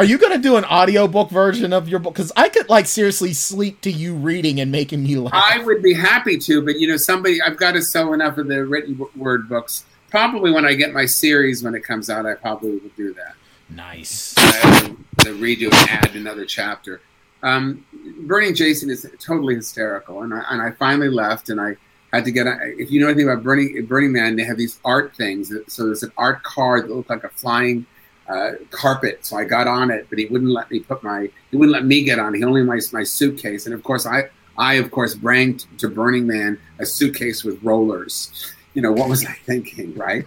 Speaker 5: Are you going to do an audiobook version of your book? Because I could like seriously sleep to you reading and making me laugh.
Speaker 4: I would be happy to, but you know, somebody I've got to sell enough of the written word books. Probably when I get my series when it comes out, I probably will do that.
Speaker 5: nice.
Speaker 4: I the redo and add another chapter. Um, Burning Jason is totally hysterical, and I and I finally left, and I had to get. If you know anything about Burning Burning Man, they have these art things. So there's an art car that looked like a flying uh, carpet. So I got on it, but he wouldn't let me put my. He wouldn't let me get on. He only my my suitcase, and of course I I of course bring t- to Burning Man a suitcase with rollers. You know what was I thinking, right?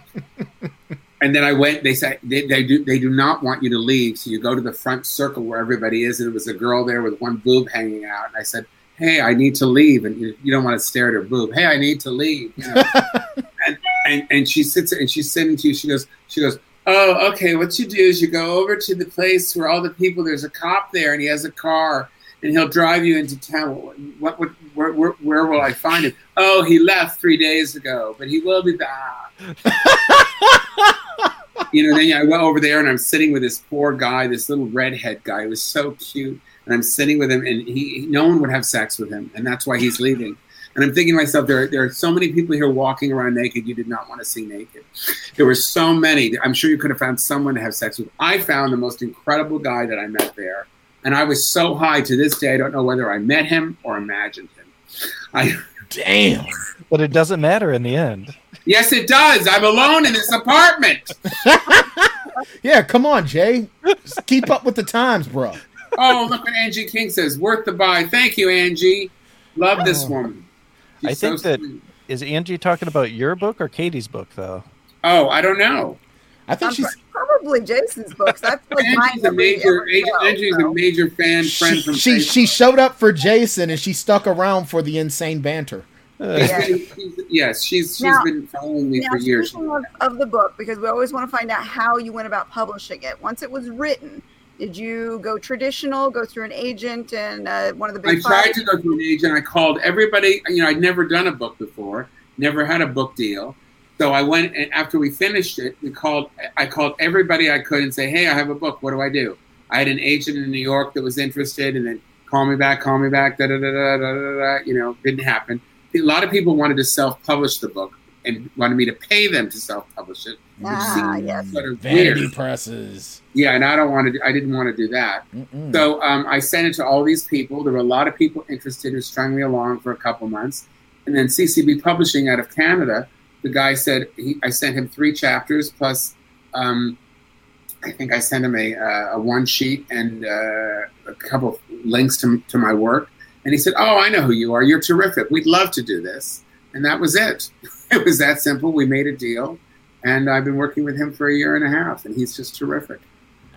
Speaker 4: (laughs) and then I went. They said they, they do they do not want you to leave, so you go to the front circle where everybody is, and it was a girl there with one boob hanging out. And I said, "Hey, I need to leave," and you, you don't want to stare at her boob. Hey, I need to leave. You know? (laughs) and, and and she sits and she's sitting to you. She goes, she goes. Oh, okay. What you do is you go over to the place where all the people. There's a cop there, and he has a car, and he'll drive you into town. What? what where, where, where will I find him? Oh, he left three days ago, but he will be back. you know, then I went over there and I'm sitting with this poor guy, this little redhead guy. He was so cute. And I'm sitting with him, and he, no one would have sex with him. And that's why he's leaving. And I'm thinking to myself, there, there are so many people here walking around naked you did not want to see naked. There were so many. I'm sure you could have found someone to have sex with. I found the most incredible guy that I met there. And I was so high to this day, I don't know whether I met him or imagined him. I,
Speaker 5: Damn.
Speaker 2: But it doesn't matter in the end.
Speaker 4: yes, it does. I'm alone in this apartment. (laughs)
Speaker 5: Yeah, come on, Jay. Just keep up with the times, bro.
Speaker 4: Oh, look what Angie King says. Worth the buy. Thank you, Angie. Love this
Speaker 2: Oh.
Speaker 4: woman. She's
Speaker 2: I think
Speaker 4: so
Speaker 2: that-
Speaker 4: sweet.
Speaker 2: Is Angie talking about your book or Katie's book, though?
Speaker 4: Oh, I don't know.
Speaker 5: I think
Speaker 1: Um,
Speaker 5: she's
Speaker 1: probably Jason's books. That's like mine
Speaker 4: Angie's a major. Angie's a major fan friend
Speaker 5: she,
Speaker 4: from
Speaker 5: she she showed up for Jason and she stuck around for the insane banter.
Speaker 2: Uh,
Speaker 1: Yeah.
Speaker 4: She's- yes, she's she's
Speaker 1: Now-
Speaker 4: been following me
Speaker 1: Now,
Speaker 4: for years.
Speaker 1: of, of the book, because we always want to find out how you went about publishing it. Once it was written, did you go traditional, go through an agent and uh, one of the big I
Speaker 4: tried
Speaker 1: five?
Speaker 4: to go through an agent. I called everybody. You know, I'd never done a book before, never had a book deal. So I went and after we finished it, we called. I called everybody I could and say, "Hey, I have a book. What do I do?" I had an agent in New York that was interested, and then call me back, call me back. Da da da da da da. da you know, didn't happen. A lot of people wanted to self-publish the book and wanted me to pay them to self-publish it. Which
Speaker 1: Ah, yes.
Speaker 4: Sort of
Speaker 5: Vanity
Speaker 4: weird.
Speaker 5: presses.
Speaker 4: Yeah, and I don't want to. I didn't want to do that.
Speaker 5: Mm-mm.
Speaker 4: So um, I sent it to all these people. There were a lot of people interested who strung me along for a couple months. and then CCB Publishing out of Canada, the guy said he, I sent him three chapters plus. Um, I think I sent him a, uh, a one sheet and uh, a couple of links to, to my work. And he said, Oh, I know who you are. You're terrific. We'd love to do this. And that was it. (laughs) It was that simple. We made a deal. And I've been working with him for a year and a half. And he's just terrific.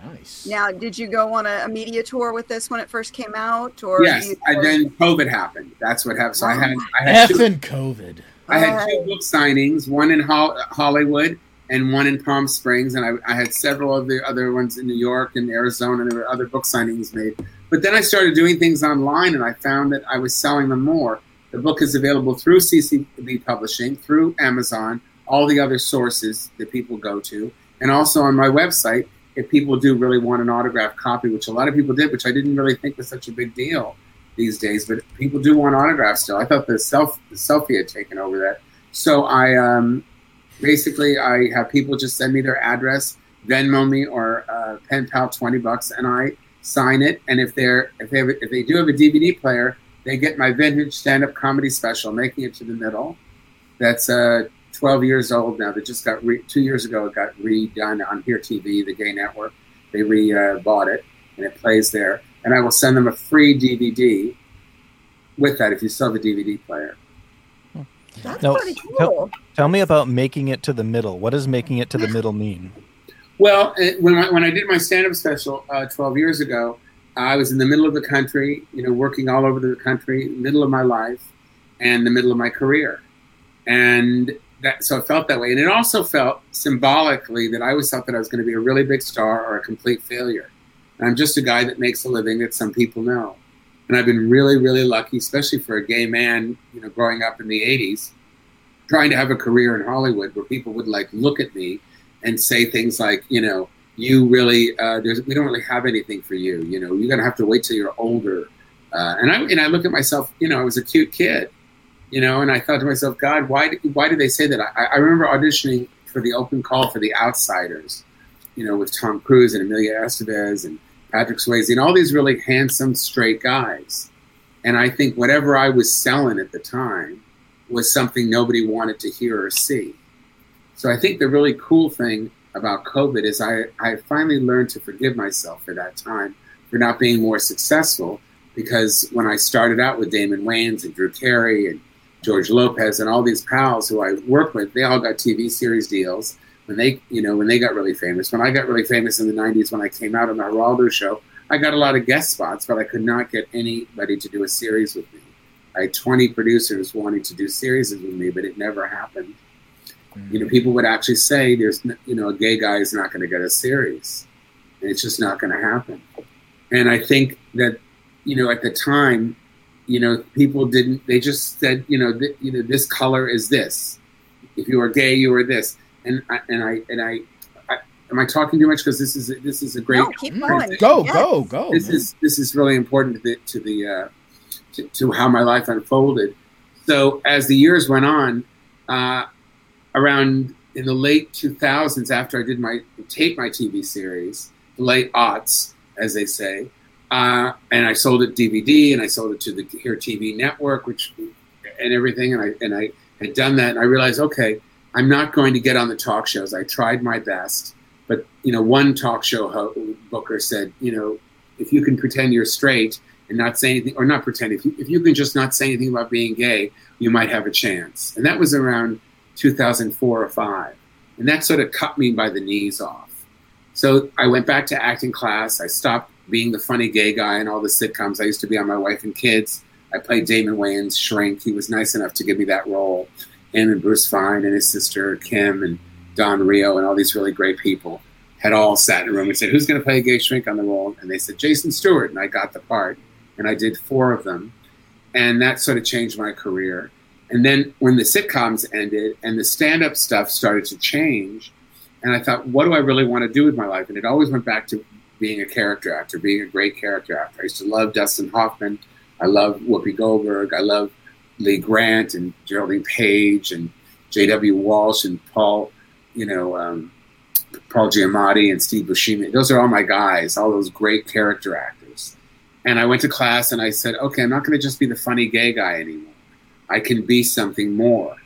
Speaker 5: Nice.
Speaker 1: Now, did you go on a, a media tour with this when it first came out? Or
Speaker 4: yes.
Speaker 1: you-
Speaker 4: And then COVID happened. That's what happened. So I had, I had, two,
Speaker 5: Effing COVID.
Speaker 4: I had two book signings, one in Hol- Hollywood and one in Palm Springs, and I, I had several of the other ones in New York and Arizona, and there were other book signings made. But then I started doing things online, and I found that I was selling them more. The book is available through CCB Publishing, through Amazon, all the other sources that people go to, and also on my website. If people do really want an autographed copy, which a lot of people did, which I didn't really think was such a big deal these days, but people do want autographs still. I thought the self the selfie had taken over that. So I um, basically I have people just send me their address, Venmo me or uh, PayPal twenty bucks, and I sign it. And if they're if they have, if they do have a DVD player, they get my vintage stand up comedy special, making it to the middle. That's uh, twelve years old now. They just got re- two years ago. It got redone on Here TV, the gay network. They re uh, bought it and it plays there. And I will send them a free DVD with that if you still have a DVD player.
Speaker 1: That's
Speaker 2: No,
Speaker 1: pretty
Speaker 2: no.
Speaker 1: cool.
Speaker 2: Tell me about making it to the middle. What does making it to the middle mean?
Speaker 4: Well, it, when I, when I did my stand-up special uh, 12 years ago, I was in the middle of the country, you know, working all over the country, middle of my life, and the middle of my career, and that so it felt that way, and it also felt symbolically that I always thought that I was going to be a really big star or a complete failure. And I'm just a guy that makes a living that some people know, and I've been really, really lucky, especially for a gay man, you know, growing up in the 80s, trying to have a career in Hollywood where people would like look at me and say things like, you know, you really, uh, there's, we don't really have anything for you. You know, you're gonna have to wait till you're older. Uh, and I and I look at myself, you know, I was a cute kid, you know, and I thought to myself, God, why did, why did they say that? I, I remember auditioning for the open call for The Outsiders, you know, with Tom Cruise and Emilio Estevez and Patrick Swayze and all these really handsome straight guys. And I think whatever I was selling at the time was something nobody wanted to hear or see. So I think the really cool thing about COVID is I, I finally learned to forgive myself for that time for not being more successful because when I started out with Damon Wayans and Drew Carey and George Lopez and all these pals who I work with, they all got TV series deals when they you know when they got really famous. When I got really famous in the '90s, when I came out on the Geraldo show, I got a lot of guest spots, but I could not get anybody to do a series with me. I had 20 producers wanting to do series with me, but it never happened. You know, mm. people would actually say, "There's, you know, a gay guy is not going to get a series, and it's just not going to happen." And I think that, you know, at the time, you know, people didn't. They just said, you know, th- you know, this color is this. If you are gay, you are this. And I, and I and I, I am I talking too much because this is this is a great.
Speaker 1: No, keep going.
Speaker 5: Go,
Speaker 1: Yes.
Speaker 5: go, go.
Speaker 4: This
Speaker 5: man.
Speaker 4: is this is really important to the to the uh, to, to how my life unfolded. So as the years went on, uh, around in the late 2000s, after I did my tape my TV series, the late aughts, as they say, uh, and I sold it DVD and I sold it to the Here TV network, which and everything, and I and I had done that, and I realized, okay, I'm not going to get on the talk shows. I tried my best, but you know, one talk show ho- booker said, you know, if you can pretend you're straight and not say anything, or not pretend, if you, if you can just not say anything about being gay, you might have a chance. And that was around 2004 or five, and that sort of cut me by the knees off. So I went back to acting class. I stopped being the funny gay guy in all the sitcoms. I used to be on My Wife and Kids. I played Damon Wayans' shrink. He was nice enough to give me that role. Him and Bruce Fine and his sister Kim and Don Reo and all these really great people had all sat in a room and said, "Who's going to play a gay shrink on the role?" And they said, "Jason Stuart," and I got the part. And I did four of them, and that sort of changed my career. And then when the sitcoms ended and the stand-up stuff started to change, and I thought, what do I really want to do with my life? And it always went back to being a character actor, being a great character actor. I used to love Dustin Hoffman. I love Whoopi Goldberg. I love Lee Grant and Geraldine Page and J.T. Walsh and Paul, you know, um, Paul Giamatti and Steve Buscemi. Those are all my guys, all those great character actors. And I went to class and I said, okay, I'm not going to just be the funny gay guy anymore. I can be something more.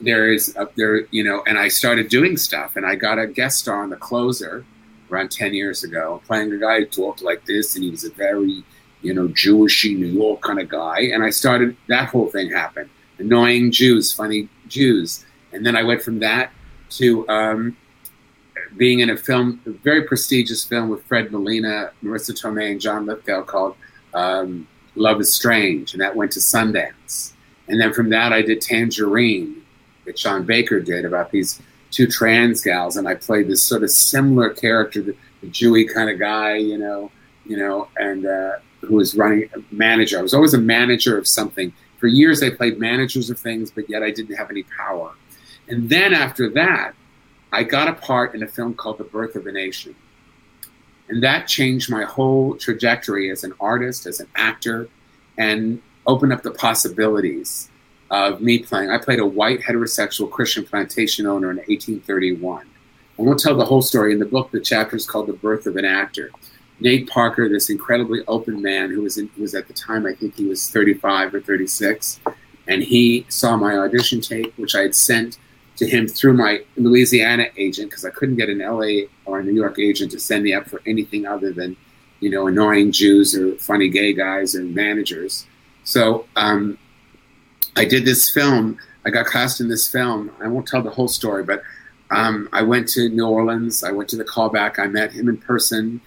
Speaker 4: There is a, there, you know, and I started doing stuff, and I got a guest star on The Closer around ten years ago, playing a guy who talked like this, and he was a very, you know, Jewishy New York kind of guy, and I started that whole thing happened. Annoying Jews, funny Jews, and then I went from that to um, being in a film, a very prestigious film with Fred Molina, Marisa Tomei, and John Lithgow called um, Love is Strange, and that went to Sundance. And then from that, I did Tangerine, that Sean Baker did about these two trans gals, and I played this sort of similar character, the, Jewy kind of guy, you know, you know, and uh, who was running a manager. I was always a manager of something. For years, I played managers of things, but yet I didn't have any power. And then after that, I got a part in a film called The Birth of a Nation. And that changed my whole trajectory as an artist, as an actor, and opened up the possibilities of me playing. I played a white heterosexual Christian plantation owner in 1831. I won't tell the whole story. In the book, the chapter is called The Birth of an Actor. Nate Parker, this incredibly open man who was, in, was at the time, I think he was 35 or 36, and he saw my audition tape, which I had sent to him through my Louisiana agent because I couldn't get an LA or a New York agent to send me up for anything other than, you know, annoying Jews or funny gay guys or managers. So um, I did this film. I got cast in this film. I won't tell the whole story, but um, I went to New Orleans. I went to the callback. I met him in person.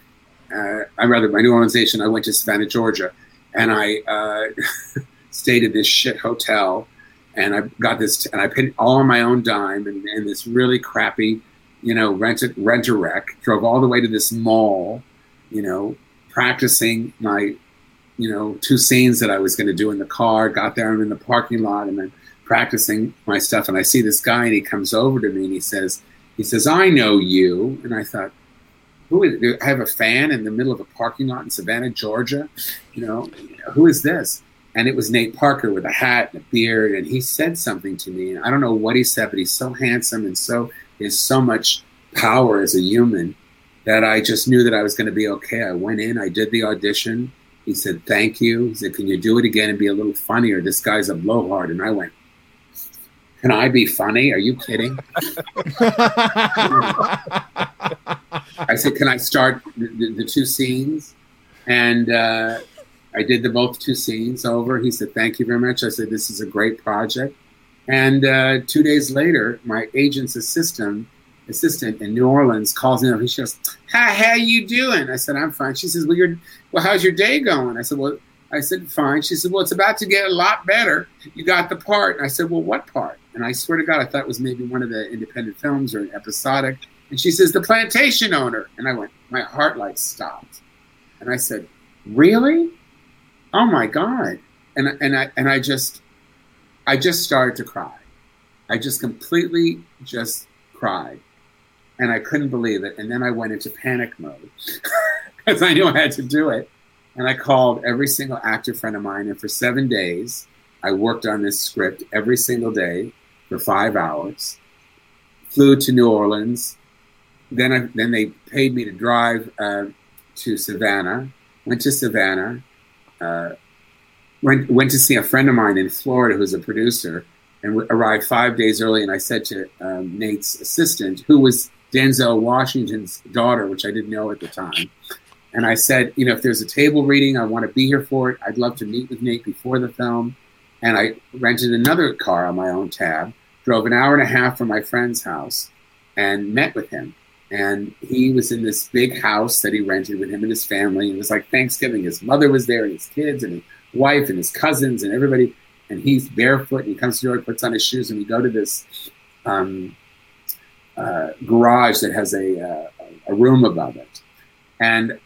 Speaker 4: Uh, I rather my New Orleans. I went to Savannah, Georgia, and I uh, (laughs) stayed at this shit hotel and I got this, and I paid all on my own dime, and, and this really crappy, you know, rent a rent a wreck. Drove all the way to this mall, you know, practicing my, you know, two scenes that I was going to do in the car. Got there, I'm in the parking lot, and then practicing my stuff. And I see this guy, and he comes over to me, and he says, he says, "I know you," and I thought. Who is, I have a fan in the middle of a parking lot in Savannah, Georgia. You know, who is this? and it was Nate Parker with a hat and a beard, and he said something to me. I don't know what he said, but he's so handsome and so he has so much power as a human that I just knew that I was going to be okay. I went in, I did the audition. He said, "Thank you." He said, "Can you do it again and be a little funnier?" This guy's a blowhard, and I went, "Can I be funny? Are you kidding?" I said, "Can I start the, the, the two scenes?" And uh, I did the both two scenes over. He said, "Thank you very much." I said, "This is a great project." And uh, two days later, my agent's assistant assistant in New Orleans calls me up. He says, "How how you doing?" I said, "I'm fine." She says, "Well, you're well. How's your day going?" I said, "Well." I said, fine. She said, well, it's about to get a lot better. You got the part. And I said, well, what part? And I swear to God, I thought it was maybe one of the independent films or an episodic. And she says, the plantation owner. And I went, my heart like stopped. And I said, really? oh my god and and i and i just i just started to cry i just completely just cried and i couldn't believe it and then i went into panic mode (laughs) because i knew i had to do it. And i called every single actor friend of mine. And for seven days i worked on this script every single day for five hours. Flew to new orleans. Then I, then they paid me to drive uh, to savannah. Went to savannah. Uh, went went to see a friend of mine in Florida who's a producer, and arrived five days early. And I said to um, Nate's assistant, who was Denzel Washington's daughter, which I didn't know at the time, and I said, you know, if there's a table reading, I want to be here for it. I'd love to meet with Nate before the film. And I rented another car on my own tab, drove an hour and a half from my friend's house, and met with him. And he was in this big house that he rented with him and his family. It was like Thanksgiving. His mother was there and his kids and his wife and his cousins and everybody. And he's barefoot and he comes to the door, puts on his shoes, and we go to this um, uh, garage that has a, uh, a room above it. And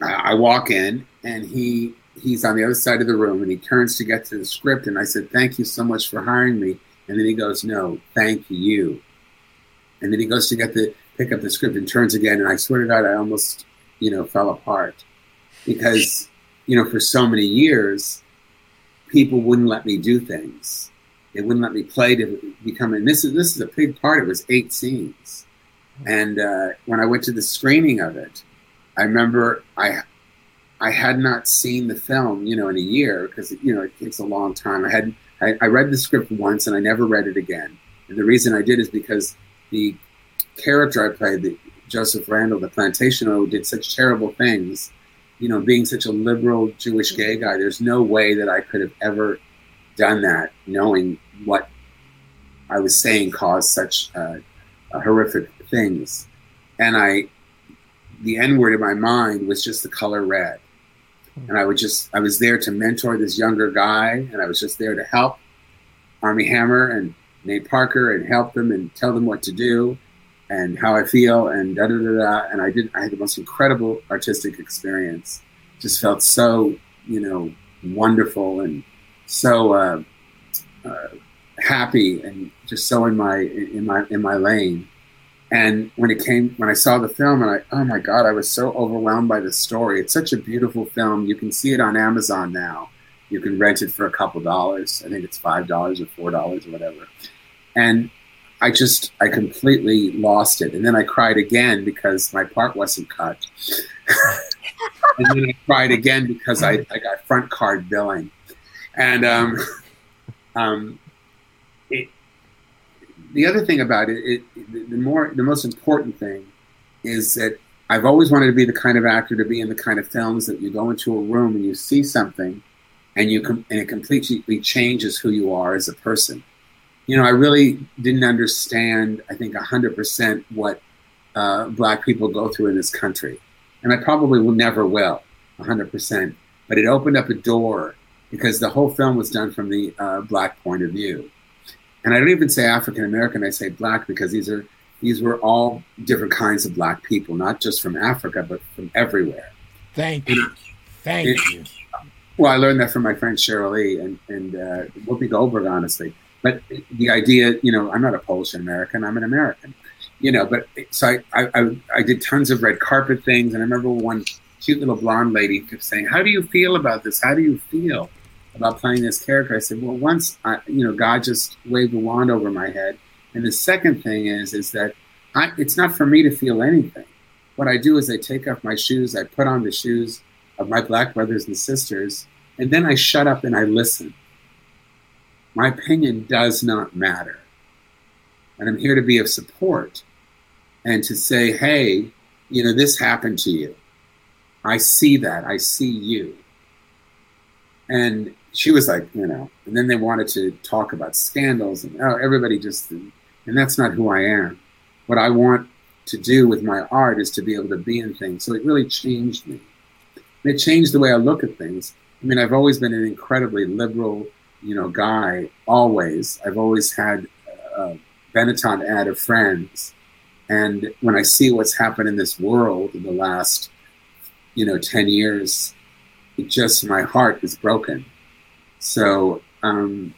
Speaker 4: I, walk in and he he's on the other side of the room and he turns to get to the script. And I said, Thank you so much for hiring me. And then he goes, No, thank you. And then he goes to get the pick up the script and turns again. And I swear to God, I almost, you know, fell apart because, you know, for so many years, people wouldn't let me do things. They wouldn't let me play to become. And this is this is a big part. It was eight scenes. And uh, when I went to the screening of it, I remember I I had not seen the film, you know, in a year because you know it takes a long time. I hadn't I, I read the script once and I never read it again. And the reason I did is because the character I played, the Joseph Randall, the plantation owner, did such terrible things. You know, being such a liberal Jewish gay guy, there's no way that I could have ever done that, knowing what I was saying caused such uh, horrific things. And I, the N word in my mind was just the color red. And I would just, I was there to mentor this younger guy, and I was just there to help Armie Hammer and Nate Parker and help them and tell them what to do and how I feel and da da da da. And I did. I had the most incredible artistic experience. Just felt so you know wonderful and so uh, uh, happy and just so in my in my in my lane. And when it came, when I saw the film, and I, oh my God, I was so overwhelmed by the story. It's such a beautiful film. You can see it on Amazon now. You can rent it for a couple dollars. I think it's five dollars or four dollars or whatever. And I just, I completely lost it. And then I cried again because my part wasn't cut. (laughs) and then I cried again because I, I got front card billing. And um, (laughs) um, the other thing about it, it, the more, the most important thing is that I've always wanted to be the kind of actor to be in the kind of films that you go into a room and you see something, and you com- and it completely changes who you are as a person you know, I really didn't understand, I think, 100% what uh, Black people go through in this country. And I probably will never will, 100%. But it opened up a door because the whole film was done from the uh, Black point of view. And I don't even say African American, I say Black because these are these were all different kinds of Black people, not just from Africa, but from everywhere.
Speaker 5: Thank you. Thank it, you.
Speaker 4: Well, I learned that from my friend Sheryl Lee and, and uh, Whoopi Goldberg, honestly but the idea, you know, I'm not a Polish American, I'm an American, you know, but so I, I, I did tons of red carpet things. And I remember one cute little blonde lady kept saying, how do you feel about this? How do you feel about playing this character? I said, well, once, I, you know, God just waved a wand over my head. And the second thing is, is that I, it's not for me to feel anything. What I do is I take off my shoes, I put on the shoes of my black brothers and sisters, and then I shut up and I listen. My opinion does not matter. And I'm here to be of support and to say, hey, you know, this happened to you. I see that. I see you. And she was like, you know, and then they wanted to talk about scandals and oh, everybody just, and that's not who I am. What I want to do with my art is to be able to be in things. So it really changed me. It changed the way I look at things. I mean, I've always been an incredibly liberal, you know, guy always. I've always had a Benetton ad of friends. And when I see what's happened in this world in the last, you know, 10 years, it just, my heart is broken. So um,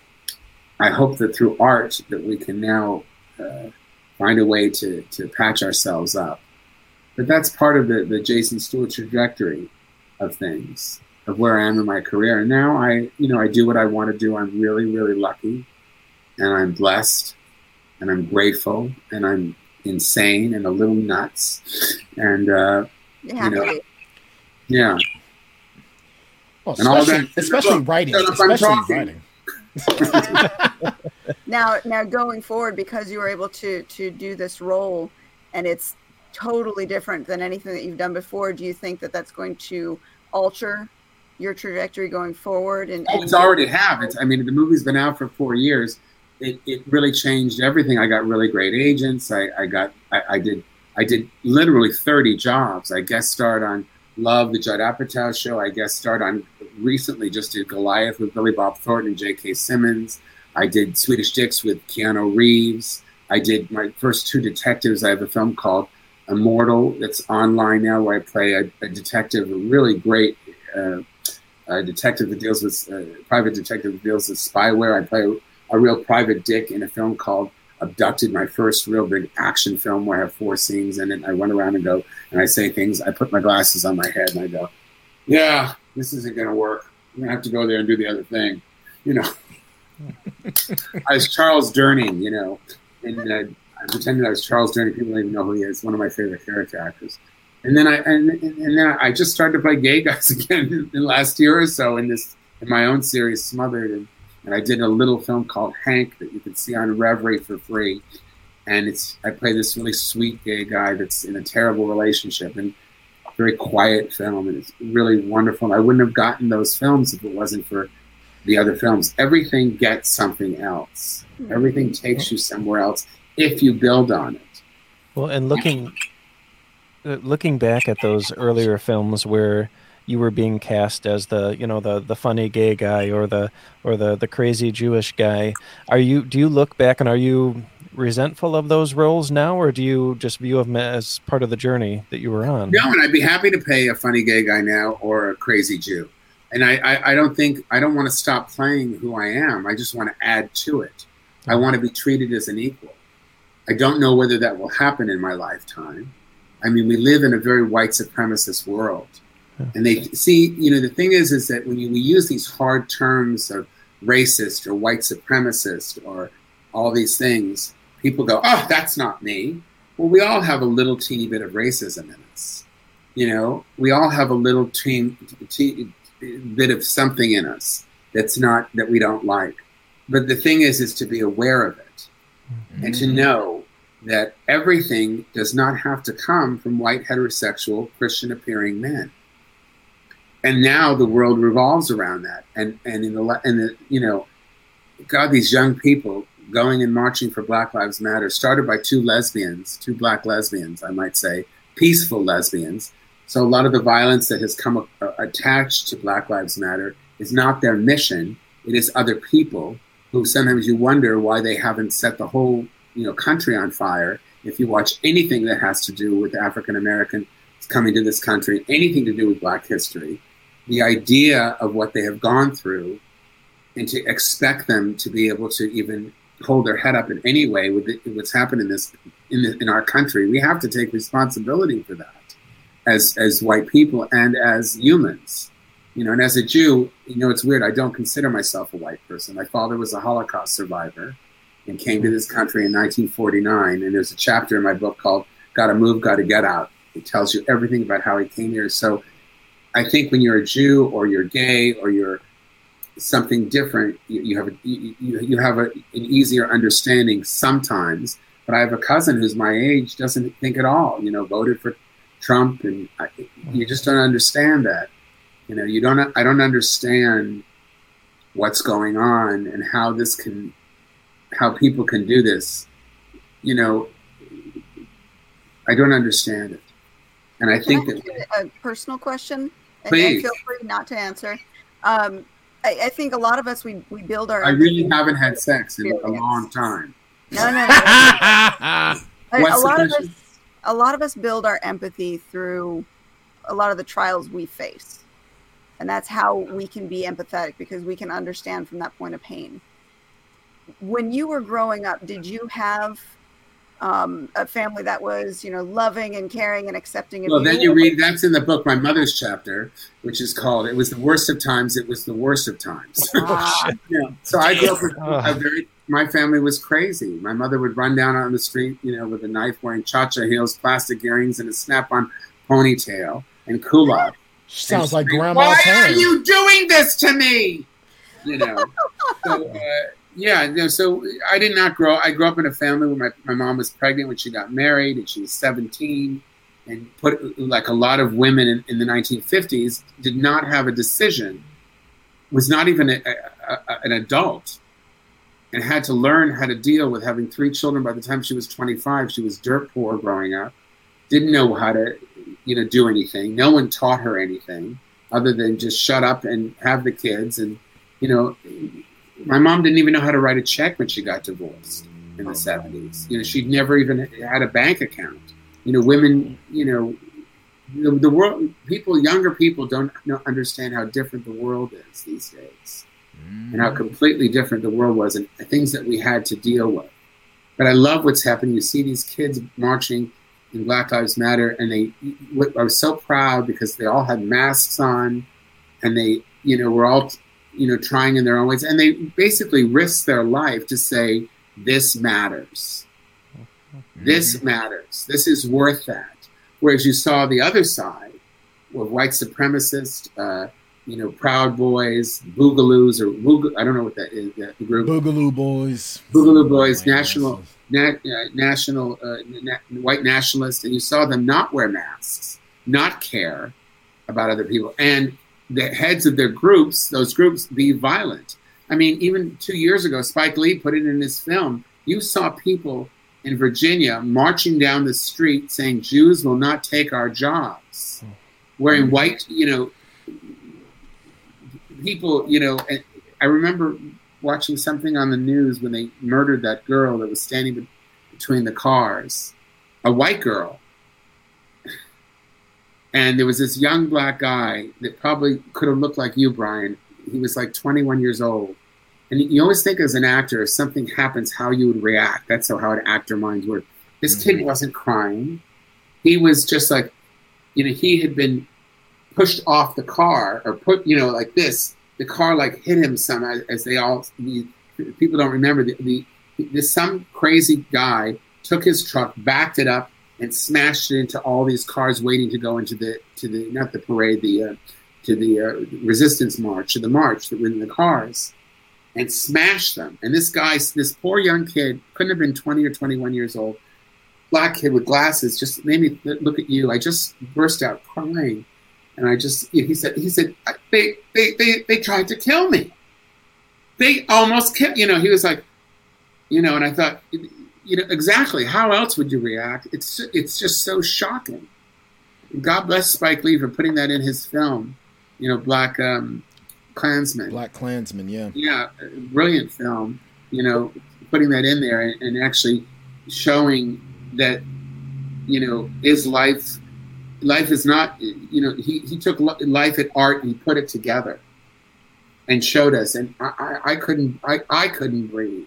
Speaker 4: I hope that through art that we can now uh, find a way to, to patch ourselves up. But that's part of the, the Jason Stuart trajectory of things of where I am in my career. And now I, you know, I do what I want to do. I'm really, really lucky and I'm blessed and I'm grateful and I'm insane and a little nuts. And, uh,
Speaker 1: you know,
Speaker 4: yeah.
Speaker 5: Oh, well, especially, that, especially look, writing, especially writing. (laughs)
Speaker 1: now, now going forward, because you were able to to do this role, and it's totally different than anything that you've done before. Do you think that that's going to alter your trajectory going forward? And,
Speaker 4: and it's already have. It's, I mean, the movie's been out for four years. It, it really changed everything. I got really great agents. I, I got I, I did I did literally 30 jobs. I guest starred on Love, the Judd Apatow show. I guest starred on recently just did Goliath with Billy Bob Thornton and J.K. Simmons. I did Swedish Dicks with Keanu Reeves. I did my first two detectives. I have a film called Immortal that's online now where I play a, a detective, a really great uh, a detective that deals with uh, private detective that deals with spyware. I play a, real private dick in a film called Abducted, my first real big action film where I have four scenes in it. I run around and go and I say things. I put my glasses on my head and I go, "Yeah, this isn't going to work. I'm going to have to go there and do the other thing." You know, (laughs) I was Charles Durning. You know, and uh, I pretended I was Charles Durning. People don't even know who he is. One of my favorite character actors and then I and, and then I just started to play gay guys (laughs) again in the last year or so in this in my own series, Smothered, and And I did a little film called Hank that you can see on Revry for free. And it's I play this really sweet gay guy that's in a terrible relationship and very quiet film and it's really wonderful. I wouldn't have gotten those films if it wasn't for the other films. Everything gets something else. Everything takes you somewhere else if you build on it.
Speaker 2: Well, and looking uh, looking back at those earlier films where you were being cast as the you know the the funny gay guy or the or the the crazy Jewish guy, are you do you look back and are you resentful of those roles now, or do you just view them as part of the journey that you were on?
Speaker 4: No, and I'd be happy to play a funny gay guy now or a crazy Jew. And I, I, I don't think I don't want to stop playing who I am. I just want to add to it. I want to be treated as an equal. I don't know whether that will happen in my lifetime. I mean, we live in a very white supremacist world. And they see, you know, the thing is, is that when you, we use these hard terms of racist or white supremacist or all these things, people go, oh, that's not me. Well, we all have a little teeny bit of racism in us. You know, we all have a little teen, teen, bit of something in us that's not, that we don't like. But the thing is, is to be aware of it mm-hmm. and to know that everything does not have to come from white heterosexual Christian appearing men. And now the world revolves around that. And and in the and the you know, God, these young people going and marching for Black Lives Matter started by two lesbians, two black lesbians, I might say, peaceful lesbians. So a lot of the violence that has come attached to Black Lives Matter is not their mission. It is other people who sometimes you wonder why they haven't set the whole you know country on fire. If you watch anything that has to do with African Americans coming to this country, anything to do with Black history, the idea of what they have gone through, and to expect them to be able to even hold their head up in any way with the, what's happened in this in, the, in our country, we have to take responsibility for that as as white people and as humans. You know, and as a Jew, you know, it's weird. I don't consider myself a white person. My father was a Holocaust survivor and came to this country in 1949. And there's a chapter in my book called "Gotta Move, Gotta Get Out." It tells you everything about how he came here. So, I think when you're a Jew or you're gay or you're something different, you, you have a, you, you have a, an easier understanding sometimes. But I have a cousin who's my age doesn't think at all. You know, voted for Trump, and I, you just don't understand that. You know, you don't. I don't understand what's going on and how this can, how people can do this. You know, I don't understand it, and I
Speaker 1: can
Speaker 4: think
Speaker 1: I
Speaker 4: that
Speaker 1: a personal question. And,
Speaker 4: Please.
Speaker 1: and feel free not to answer. Um, I, I, think a lot of us we we build our.
Speaker 4: I really haven't had sex in a long time.
Speaker 1: No, no, no. (laughs) a lot of us a lot of us build our empathy through a lot of the trials we face. And that's how we can be empathetic because we can understand from that point of pain. When you were growing up, did you have um, a family that was, you know, loving and caring and accepting of
Speaker 4: Well, then you read that's in the book, my mother's chapter, which is called "It was the worst of times. It was the worst of times." (laughs)
Speaker 1: Ah, (laughs)
Speaker 4: yeah. So I grew up with (laughs) a very. My family was crazy. My mother would run down on the street, you know, with a knife, wearing cha-cha heels, plastic earrings, and a snap-on ponytail and culotte.
Speaker 5: Sounds like
Speaker 4: And scream,
Speaker 5: grandma's
Speaker 4: Why are you doing this to me? You know. so, uh, yeah. So I did not grow. I grew up in a family where my, my mom was pregnant when she got married, and she was seventeen, and put like a lot of women in, in the nineteen fifties did not have a decision. Was not even a, a, a, an adult, and had to learn how to deal with having three children. By the time she was twenty five, she was dirt poor growing up. Didn't know how to, you know, do anything. No one taught her anything other than just shut up and have the kids. And you know, my mom didn't even know how to write a check when she got divorced in the seventies. You know, she'd never even had a bank account. You know, women. You know, the, the world. People, younger people, don't know, understand how different the world is these days, and how mm. completely different the world was, and the things that we had to deal with. But I love what's happening. You see these kids marching in Black Lives Matter, and they I was so proud because they all had masks on, and they, you know, were all, you know, trying in their own ways, and they basically risk their life to say this matters, this matters, this is worth that. Whereas you saw the other side, with white supremacists, uh, you know, Proud Boys, Boogaloos, or Boog- I don't know what that is. That group,
Speaker 5: Boogaloo Boys.
Speaker 4: Boogaloo Boys,
Speaker 5: Oh,
Speaker 4: National, na- uh, national, uh, na- white nationalists, and you saw them not wear masks, not care about other people, and the heads of their groups, those groups, be violent. I mean, even two years ago, Spike Lee put it in his film. You saw people in Virginia marching down the street saying Jews will not take our jobs, wearing mm-hmm. white, you know, people, you know. And I remember watching something on the news when they murdered that girl that was standing between the cars, a white girl. And there was this young black guy that probably could have looked like you, Brian. He was like 21 years old. And you always think as an actor, if something happens, how you would react. That's how, how an actor minds work. This kid mm-hmm. wasn't crying. He was just like, you know, he had been pushed off the car or put, you know, like this. The car like hit him some as, they all, the, people don't remember the, the, this some crazy guy took his truck, backed it up, and smashed it into all these cars waiting to go into the to the not the parade, the uh, to the uh, resistance march, to the march that were in the cars, and smashed them. And this guy, this poor young kid, couldn't have been twenty or twenty one years old, black kid with glasses, just made me look at you. I just burst out crying, and I just he said he said they they they they tried to kill me. They almost killed you know. He was like, you know, and I thought you know exactly. How else would you react? It's it's just so shocking. God bless spike lee for putting that in his film you know black um klansman.
Speaker 5: Black Klansman, yeah.
Speaker 4: yeah brilliant film you know putting that in there and, and actually showing that you know is life life is not you know he, he took life at art and he put it together and showed us. And i, I, I couldn't I, I couldn't breathe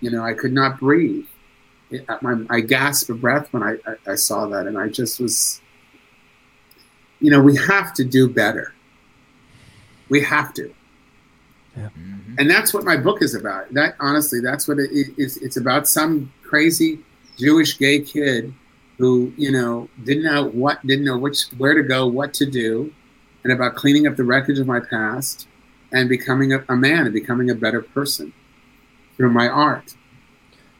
Speaker 4: you know, I could not breathe. It, my, I gasped for breath when I, I, I saw that, and I just was, you know, we have to do better. We have to,
Speaker 5: Mhm.
Speaker 4: and that's what my book is about. That honestly, that's what it is. It's about some crazy Jewish gay kid who, you know, didn't know what, didn't know which, where to go, what to do, and about cleaning up the wreckage of my past and becoming a, a man and becoming a better person through my art.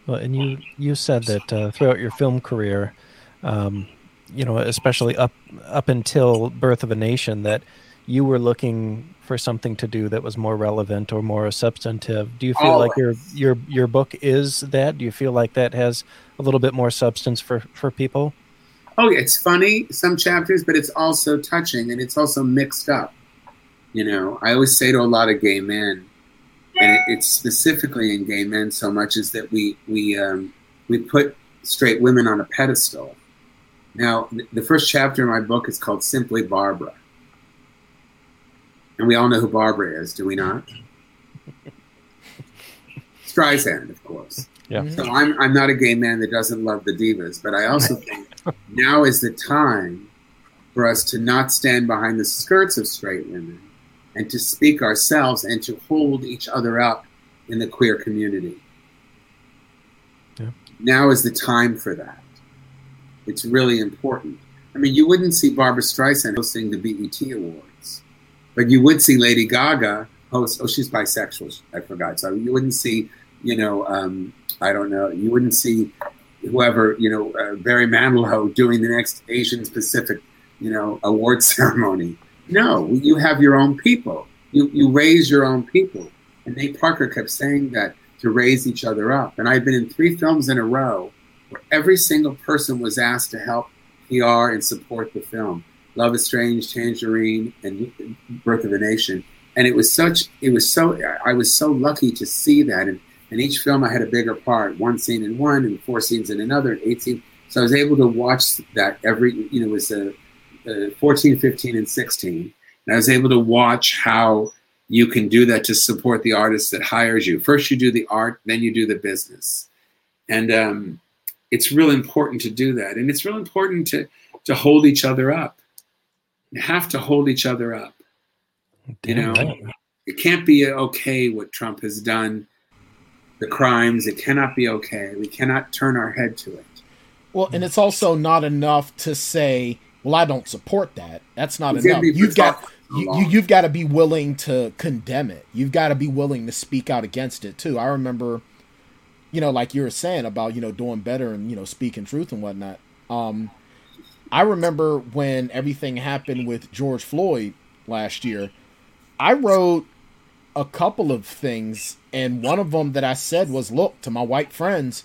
Speaker 2: Well, and you you said that uh, throughout your film career, um, you know, especially up up until Birth of a Nation, that you were looking for something to do that was more relevant or more substantive. Do you feel like your your your book is that? Do you feel like that has a little bit more substance for for people?
Speaker 4: Oh, yeah, it's funny some chapters, but it's also touching and it's also mixed up. You know, I always say to a lot of gay men, and it, it's specifically in gay men so much is that we we um, we put straight women on a pedestal. Now, th- the first chapter in my book is called Simply Barbra, and we all know who Barbra is, do we not? (laughs) Streisand, of course.
Speaker 2: Yeah.
Speaker 4: So I'm I'm not a gay man that doesn't love the divas, but I also think now is the time for us to not stand behind the skirts of straight women and to speak ourselves and to hold each other up in the queer community.
Speaker 2: Yeah.
Speaker 4: Now is the time for that. It's really important. I mean, you wouldn't see Barbra Streisand hosting the BET Awards, but you would see Lady Gaga host. Oh, she's bisexual. I forgot. So you wouldn't see, you know, um, I don't know. You wouldn't see whoever, you know, uh, Barry Manilow doing the next Asian Pacific, you know, award (laughs) ceremony. No, you have your own people. You you raise your own people. And Nate Parker kept saying that to raise each other up. And I've been in three films in a row where every single person was asked to help PR and support the film. Love is Strange, Tangerine, and Birth of a Nation. And it was such, it was so, I was so lucky to see that. And in each film, I had a bigger part, one scene in one, and four scenes in another, and 18. So I was able to watch that every, you know, it was a, uh, 14, 15, and 16. And I was able to watch how you can do that to support the artist that hires you. First, you do the art, then you do the business. And um, it's real important to do that. And it's real important to, to hold each other up. You have to hold each other up. You know,
Speaker 2: right.
Speaker 4: it can't be okay what Trump has done, the crimes. It cannot be okay. We cannot turn our head to it.
Speaker 5: Well, and it's also not enough to say, "Well, I don't support that." That's not
Speaker 4: You
Speaker 5: enough. You've got you, you, you've got to be willing to condemn it. You've got to be willing to speak out against it too. I remember, you know, like you were saying about you know doing better and you know speaking truth and whatnot. Um, I remember when everything happened with George Floyd last year. I wrote a couple of things, and one of them that I said was, "Look to my white friends,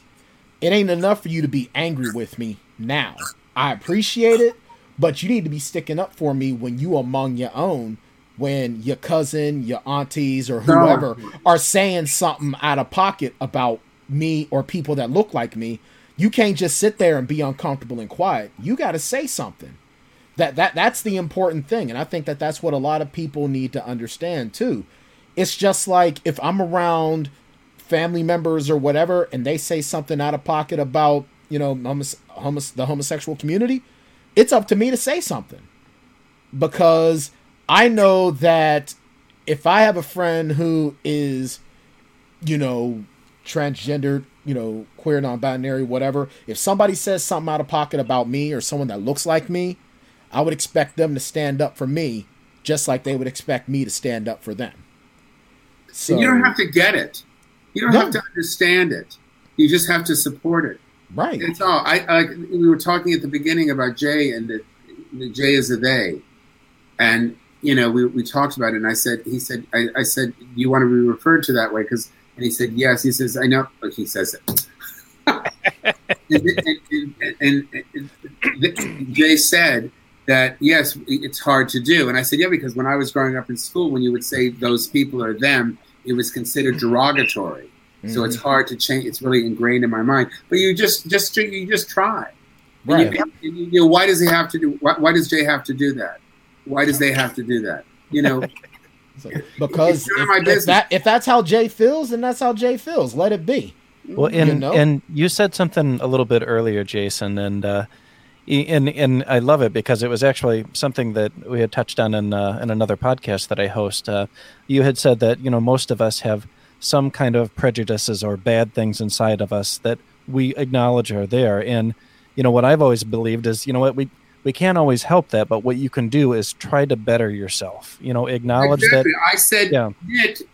Speaker 5: it ain't enough for you to be angry with me now. I appreciate it." But you need to be sticking up for me when you among your own when your cousin your aunties or whoever are saying something out of pocket about me or people that look like me you can't just sit there and be uncomfortable and quiet. You got to say something. That that that's the important thing and i think that that's what a lot of people need to understand too. It's just like if i'm around family members or whatever and they say something out of pocket about you know homos- homos- the homosexual community it's up to me to say something because I know that if I have a friend who is, you know, transgendered, you know, queer, non binary, whatever, if somebody says something out of pocket about me or someone that looks like me, I would expect them to stand up for me just like they would expect me to stand up for them. So
Speaker 4: And you don't have to get it. You don't
Speaker 5: No.
Speaker 4: have to understand it. You just have to support it.
Speaker 5: Right.
Speaker 4: It's all. I, I we were talking at the beginning about Jay and that the Jay is a they, and you know we, we talked about it. And I said he said I, I said you want to be referred to that way because and he said yes. He says I know. He says it. (laughs) and, and, and, and, and Jay said that yes, it's hard to do. And I said yeah because when I was growing up in school, when you would say those people are them, it was considered derogatory. So it's hard to change. It's really ingrained in my mind. But you just, just, you just try. And
Speaker 5: right.
Speaker 4: You, you, you know, why does he have to do? Why, why does Jay have to do that? Why does they have to do that? You know, (laughs)
Speaker 5: So- because
Speaker 4: It's none of
Speaker 5: if,
Speaker 4: my
Speaker 5: if that if that's how Jay feels, then that's how Jay feels. Let it be.
Speaker 2: Well,
Speaker 5: You
Speaker 2: and
Speaker 5: know?
Speaker 2: and you said something a little bit earlier, Jason, and uh, and and I love it because it was actually something that we had touched on in uh, in another podcast that I host. Uh, you had said that you know most of us have some kind of prejudices or bad things inside of us that we acknowledge are there, and you know what I've always believed is you know what we. We can't always help that, but what you can do is try to better yourself. You know, acknowledge
Speaker 4: exactly.
Speaker 2: that.
Speaker 4: I said,
Speaker 2: Yeah.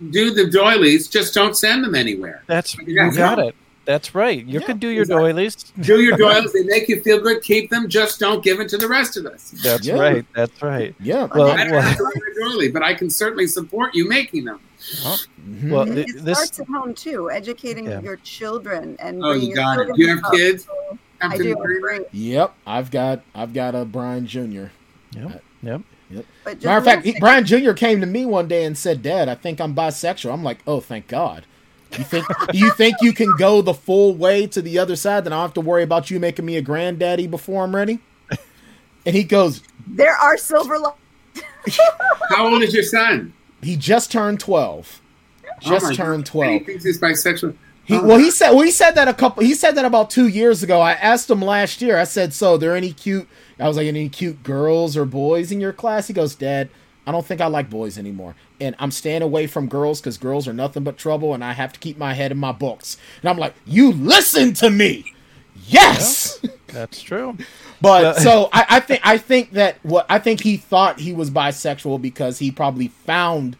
Speaker 4: Do the doilies, just don't send them anywhere.
Speaker 2: That's (laughs) you got it. That's right. You
Speaker 5: Yeah,
Speaker 2: could do your
Speaker 4: exactly.
Speaker 2: doilies.
Speaker 4: Do your doilies; they make you feel good. Keep them. Just don't give it to the rest of us.
Speaker 2: That's
Speaker 5: Yeah.
Speaker 2: right. That's right.
Speaker 5: Yeah.
Speaker 2: Well,
Speaker 4: I don't
Speaker 2: well-
Speaker 4: have to a doily, but I can certainly support you making them.
Speaker 5: Mm-hmm.
Speaker 2: Well, th-
Speaker 1: it
Speaker 2: this
Speaker 1: starts at home too, educating
Speaker 2: Yeah.
Speaker 1: your children and
Speaker 4: Oh, you
Speaker 1: your
Speaker 4: got it. you have
Speaker 1: up.
Speaker 4: kids?
Speaker 1: So I do. have
Speaker 5: Yep, I've got I've got a Brian Jr.
Speaker 2: Yep. Yep.
Speaker 1: But
Speaker 5: Matter of fact, he, Brian Jr. came to me one day and said, "Dad, I think I'm bisexual." I'm like, "Oh, thank God." You think you think you can go the full way to the other side? Then I don't have to worry about you making me a granddaddy before I'm ready. And he goes,
Speaker 1: there are silver li- (laughs)
Speaker 4: How old is your son?
Speaker 5: he just turned twelve, oh just
Speaker 4: Oh
Speaker 5: turned
Speaker 4: God.
Speaker 5: twelve.
Speaker 4: He thinks he's bisexual.
Speaker 5: He,
Speaker 4: Oh.
Speaker 5: well, he said well, he said that a couple. He said that about two years ago. I asked him last year. I said, "So, are there any cute?" I was like, "Any cute girls or boys in your class?" He goes, "Dad, I don't think I like boys anymore, and I'm staying away from girls because girls are nothing but trouble, and I have to keep my head in my books." And I'm like, "You listen to me." Yes,
Speaker 2: That's true. (laughs)
Speaker 5: but so (laughs) I, I think I think that what I think he thought he was bisexual because he probably found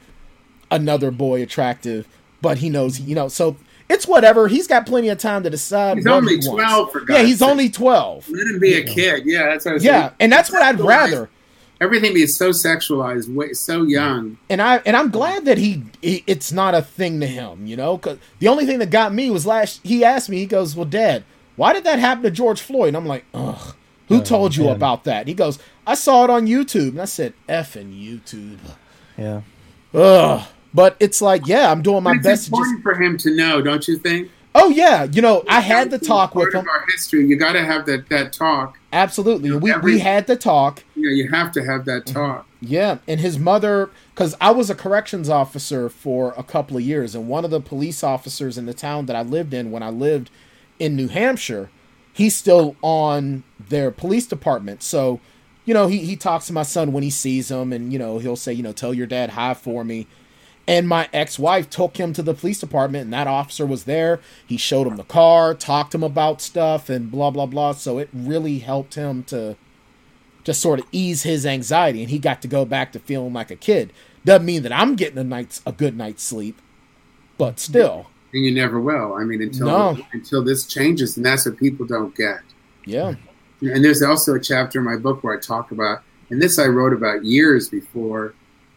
Speaker 5: another boy attractive, but he knows you know so it's whatever. He's got plenty of time to decide.
Speaker 4: He's only
Speaker 5: he wants.
Speaker 4: 12, for
Speaker 5: Yeah, he's
Speaker 4: sake.
Speaker 5: only twelve.
Speaker 4: Let him be a kid. Yeah, that's what I was
Speaker 5: Yeah,
Speaker 4: saying.
Speaker 5: and that's what I'd
Speaker 4: So
Speaker 5: rather.
Speaker 4: Everything is so sexualized, way, so mm. young.
Speaker 5: And I and I'm glad that he, he it's not a thing to him, you know. Because the only thing that got me was last. He asked me. He goes, "Well, Dad, why did that happen to George Floyd?" And I'm like, "Ugh, who
Speaker 2: Oh,
Speaker 5: told you
Speaker 2: man.
Speaker 5: about that?" He goes, "I saw it on YouTube." And I said, "Effing YouTube."
Speaker 2: Yeah.
Speaker 5: Ugh. But it's like, yeah, I'm doing my
Speaker 4: it's
Speaker 5: best. To just,
Speaker 4: important for him to know, don't you think?
Speaker 5: oh yeah, you know, I had the talk
Speaker 4: Part
Speaker 5: with
Speaker 4: of
Speaker 5: him.
Speaker 4: our history. You got to have that that talk.
Speaker 5: Absolutely, we
Speaker 4: Every-
Speaker 5: we had the talk.
Speaker 4: Yeah, you have to have that
Speaker 5: Mm-hmm.
Speaker 4: talk.
Speaker 5: Yeah, and his mother, because I was a corrections officer for a couple of years, and one of the police officers in the town that I lived in when I lived in New Hampshire, he's still on their police department. So, you know, he, he talks to my son when he sees him, and, you know, he'll say, you know, tell your dad hi for me. And my ex wife took him to the police department, and that officer was there. He showed him the car, talked to him about stuff, and blah, blah, blah. So it really helped him to to sort of ease his anxiety, and he got to go back to feeling like a kid. Doesn't mean that I'm getting a night's a good night's sleep, but still.
Speaker 4: And you never will. I mean, until
Speaker 5: No.
Speaker 4: until this changes, and that's what people don't get.
Speaker 5: Yeah.
Speaker 4: And there's also a chapter in my book where I talk about, and this I wrote about years before,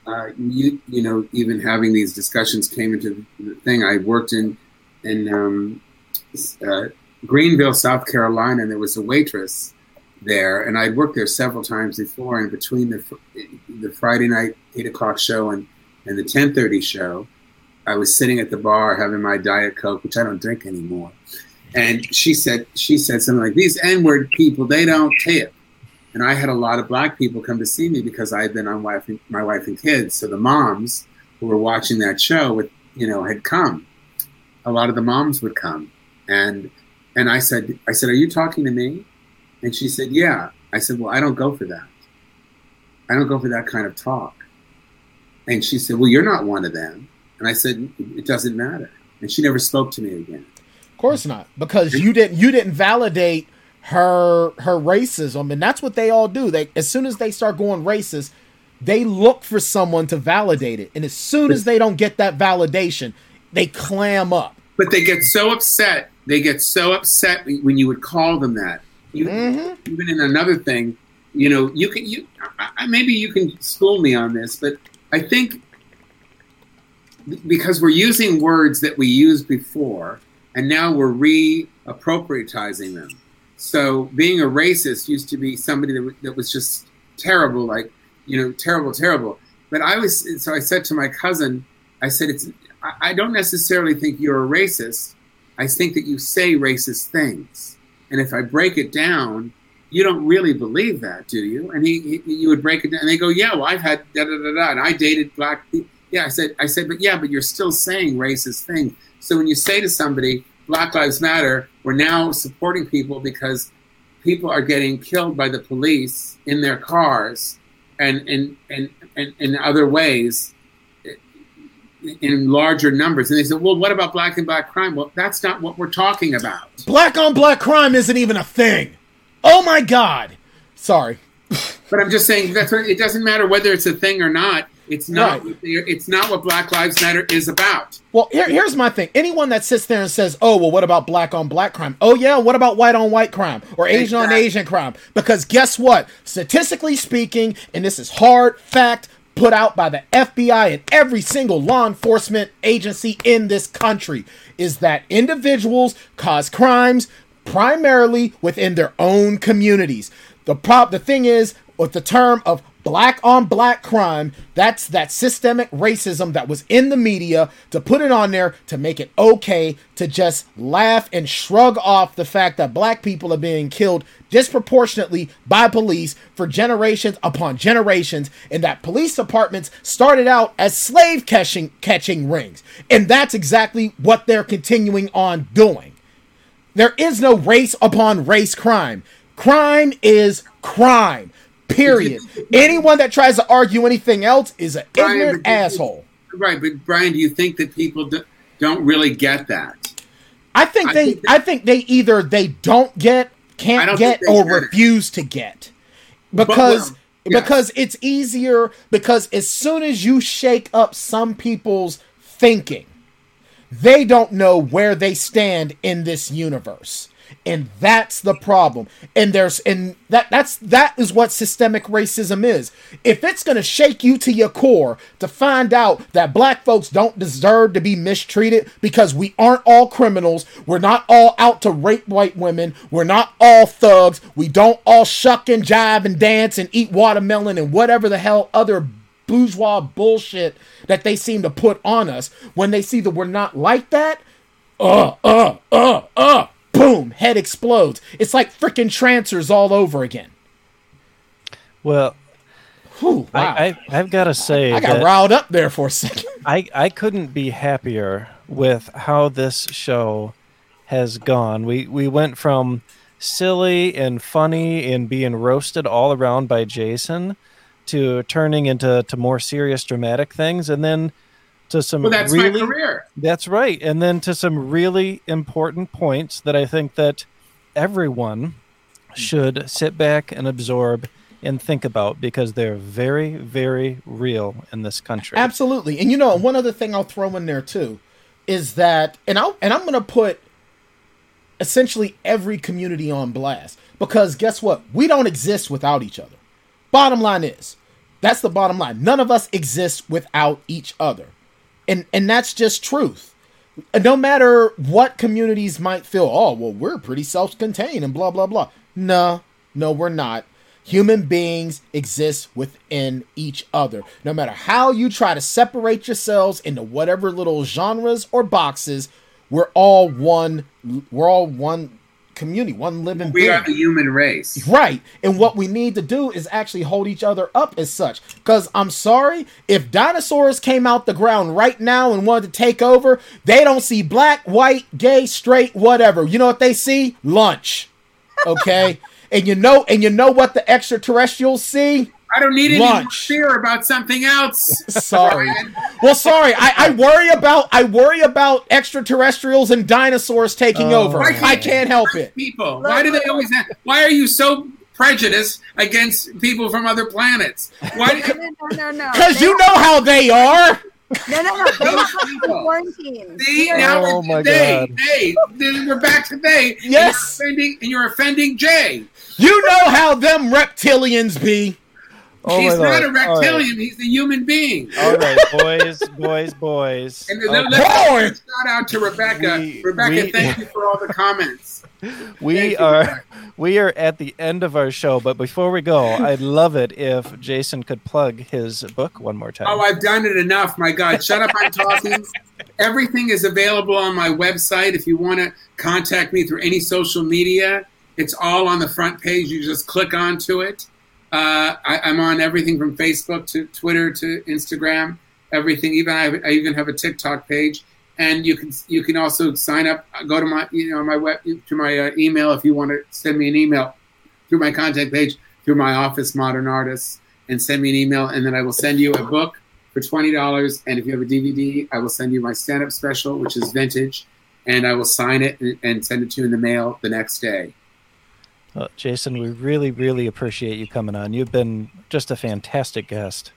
Speaker 4: uh, you you know, even having these discussions came into the thing. I worked in in um, uh, Greenville, South Carolina, and there was a waitress there, and I'd worked there several times before. And between the the Friday night eight o'clock show and and the ten thirty show, I was sitting at the bar having my diet coke, which I don't drink anymore. And she said she said something like, "These N-word people, they don't tip." And I had a lot of black people come to see me because I had been on wife and, my wife and kids. So the moms who were watching that show, with you know, had come. A lot of the moms would come, and and I said, I said, "Are you talking to me?" And she said, "Yeah." I said, "Well, I don't go for that. I don't go for that kind of talk." And she said, "Well, you're not one of them." And I said, "It doesn't matter." And she never spoke to me again.
Speaker 5: Of course not, because you didn't you didn't validate her her racism, and that's what they all do. They as soon as they start going racist, they look for someone to validate it, and as soon as they don't get that validation, they clam up.
Speaker 4: But they get so upset. They get so upset when you would call them that. You,
Speaker 5: Mhm.
Speaker 4: Even in another thing, you know, you can you maybe you can school me on this, but I think because we're using words that we used before, and now we're reappropriatizing them. So being a racist used to be somebody that, that was just terrible, like you know, terrible, terrible. But I was so I said to my cousin, I said it's I- don't necessarily think you're a racist. I think that you say racist things, and if I break it down, you don't really believe that, do you? And he, he you would break it down, and they go, yeah, well, I've had da da da da, and I dated black people. Yeah, I said, I said, but yeah, but you're still saying racist things. So when you say to somebody, Black Lives Matter, we're now supporting people because people are getting killed by the police in their cars and in and, and, in other ways in larger numbers. And they said, well, what about black and black crime? Well, that's not what we're talking about.
Speaker 5: Black on black crime isn't even a thing. Oh my god. Sorry.
Speaker 4: But I'm just saying that's what, it doesn't matter whether it's a thing or not. It's not.
Speaker 5: Right.
Speaker 4: It's not what Black Lives Matter is about.
Speaker 5: Well, here, here's my thing. Anyone that sits there and says, "Oh, well, what about black on black crime?" Oh yeah, what about white on white crime or Asian on Asian crime? Because guess what? Statistically speaking, and this is hard fact put out by the FBI and every single law enforcement agency in this country, is that individuals cause crimes primarily within their own communities. The prop, the thing is, with the term of black on black crime, that's that systemic racism that was in the media to put it on there to make it okay to just laugh and shrug off the fact that black people are being killed disproportionately by police for generations upon generations and that police departments started out as slave catching catching rings. And that's exactly what they're continuing on doing. There is no race upon race crime. Crime is crime. Period. (laughs) Anyone that tries to argue anything else is an
Speaker 4: Brian,
Speaker 5: ignorant
Speaker 4: you-
Speaker 5: asshole.
Speaker 4: Right, but Brian, do you think that people do, don't really get that?
Speaker 5: I think
Speaker 4: I
Speaker 5: they
Speaker 4: think
Speaker 5: I think they either they don't get, can't
Speaker 4: don't
Speaker 5: get, or refuse to get.
Speaker 4: But,
Speaker 5: Because
Speaker 4: well, yes.
Speaker 5: because it's easier because as soon as you shake up some people's thinking, they don't know where they stand in this universe. And that's the problem. And there's and that that's that is what systemic racism is. If it's going to shake you to your core to find out that black folks don't deserve to be mistreated because we aren't all criminals, we're not all out to rape white women, we're not all thugs, we don't all shuck and jive and dance and eat watermelon and whatever the hell other bourgeois bullshit that they seem to put on us when they see that we're not like that uh uh uh uh boom head explodes it's like freaking trancers all over again
Speaker 2: Well,
Speaker 5: Whew, wow.
Speaker 2: I, I I've got to say
Speaker 5: I got riled up there for a second
Speaker 2: I I couldn't be happier with how this show has gone. We we went from silly and funny and being roasted all around by Jason to turning into to more serious dramatic things and then to some
Speaker 4: well, that's
Speaker 2: really
Speaker 4: my career.
Speaker 2: That's right. And then to some really important points that I think that everyone should sit back and absorb and think about because they're very, very real in this country.
Speaker 5: Absolutely. And you know, one other thing I'll throw in there too is that and I'll and I'm going to put essentially every community on blast because guess what? We don't exist without each other. Bottom line is, that's the bottom line. None of us exist without each other. And and that's just truth. No matter what communities might feel, oh, well, we're pretty self-contained and blah blah blah. No, no, we're not. Human beings exist within each other. No matter how you try to separate yourselves into whatever little genres or boxes, we're all one. We're all one community, one living
Speaker 4: We
Speaker 5: being.
Speaker 4: are the human race.
Speaker 5: Right. And what we need to do is actually hold each other up as such. Because I'm sorry, if dinosaurs came out the ground right now and wanted to take over, they don't see black, white, gay, straight, whatever. You know what they see? Lunch. Okay? (laughs) and you know, and you know what the extraterrestrials see?
Speaker 4: I don't need any
Speaker 5: Lunch.
Speaker 4: fear about something else. (laughs)
Speaker 5: Sorry. Well, sorry. I, I worry about I worry about extraterrestrials and dinosaurs taking
Speaker 2: Oh.
Speaker 5: over.
Speaker 4: Can't-
Speaker 5: I can't help it.
Speaker 4: People, why do they always have? Why are you so prejudiced against people from other planets? Why?
Speaker 1: No, no, no, no.
Speaker 5: Because
Speaker 1: They
Speaker 5: you know how they are.
Speaker 1: No, no, no. They have quarantine.
Speaker 4: See,
Speaker 1: We
Speaker 4: now
Speaker 2: Oh my
Speaker 4: they,
Speaker 2: God.
Speaker 4: they, then we're back to they. and
Speaker 5: Yes.
Speaker 4: you're offending, and you're offending Jay.
Speaker 5: You know how them reptilians be.
Speaker 2: Oh
Speaker 4: He's
Speaker 2: my
Speaker 4: not a
Speaker 2: Lord. All right.
Speaker 4: reptilian. He's a human being.
Speaker 2: All right, boys, boys, boys.
Speaker 4: And
Speaker 2: Okay.
Speaker 4: let- let's
Speaker 5: Boy.
Speaker 4: shout out to Rebecca.
Speaker 2: We-
Speaker 4: Rebecca,
Speaker 2: we-
Speaker 4: thank you for all the comments. (laughs)
Speaker 2: we
Speaker 4: you,
Speaker 2: are
Speaker 4: Rebecca.
Speaker 2: we are at the end of our show, but before we go, I'd love it if Jason could plug his book one more time.
Speaker 4: Oh, I've done it enough. My God, shut up! I'm talking. (laughs) Everything is available on my website. If you want to contact me through any social media, it's all on the front page. You just click onto it. Uh, I, I'm on everything from Facebook to Twitter to Instagram. Everything. Even I, I even have a TikTok page, and you can you can also sign up. Go to my you know my web to my uh, email if you want to send me an email through my contact page through my office, Modern Artists, and send me an email, and then I will send you a book for twenty dollars. And if you have a DVD, I will send you my stand-up special, which is vintage, and I will sign it and, and send it to you in the mail the next day.
Speaker 2: Uh, Jason, we really, really appreciate you coming on. You've been just a fantastic guest.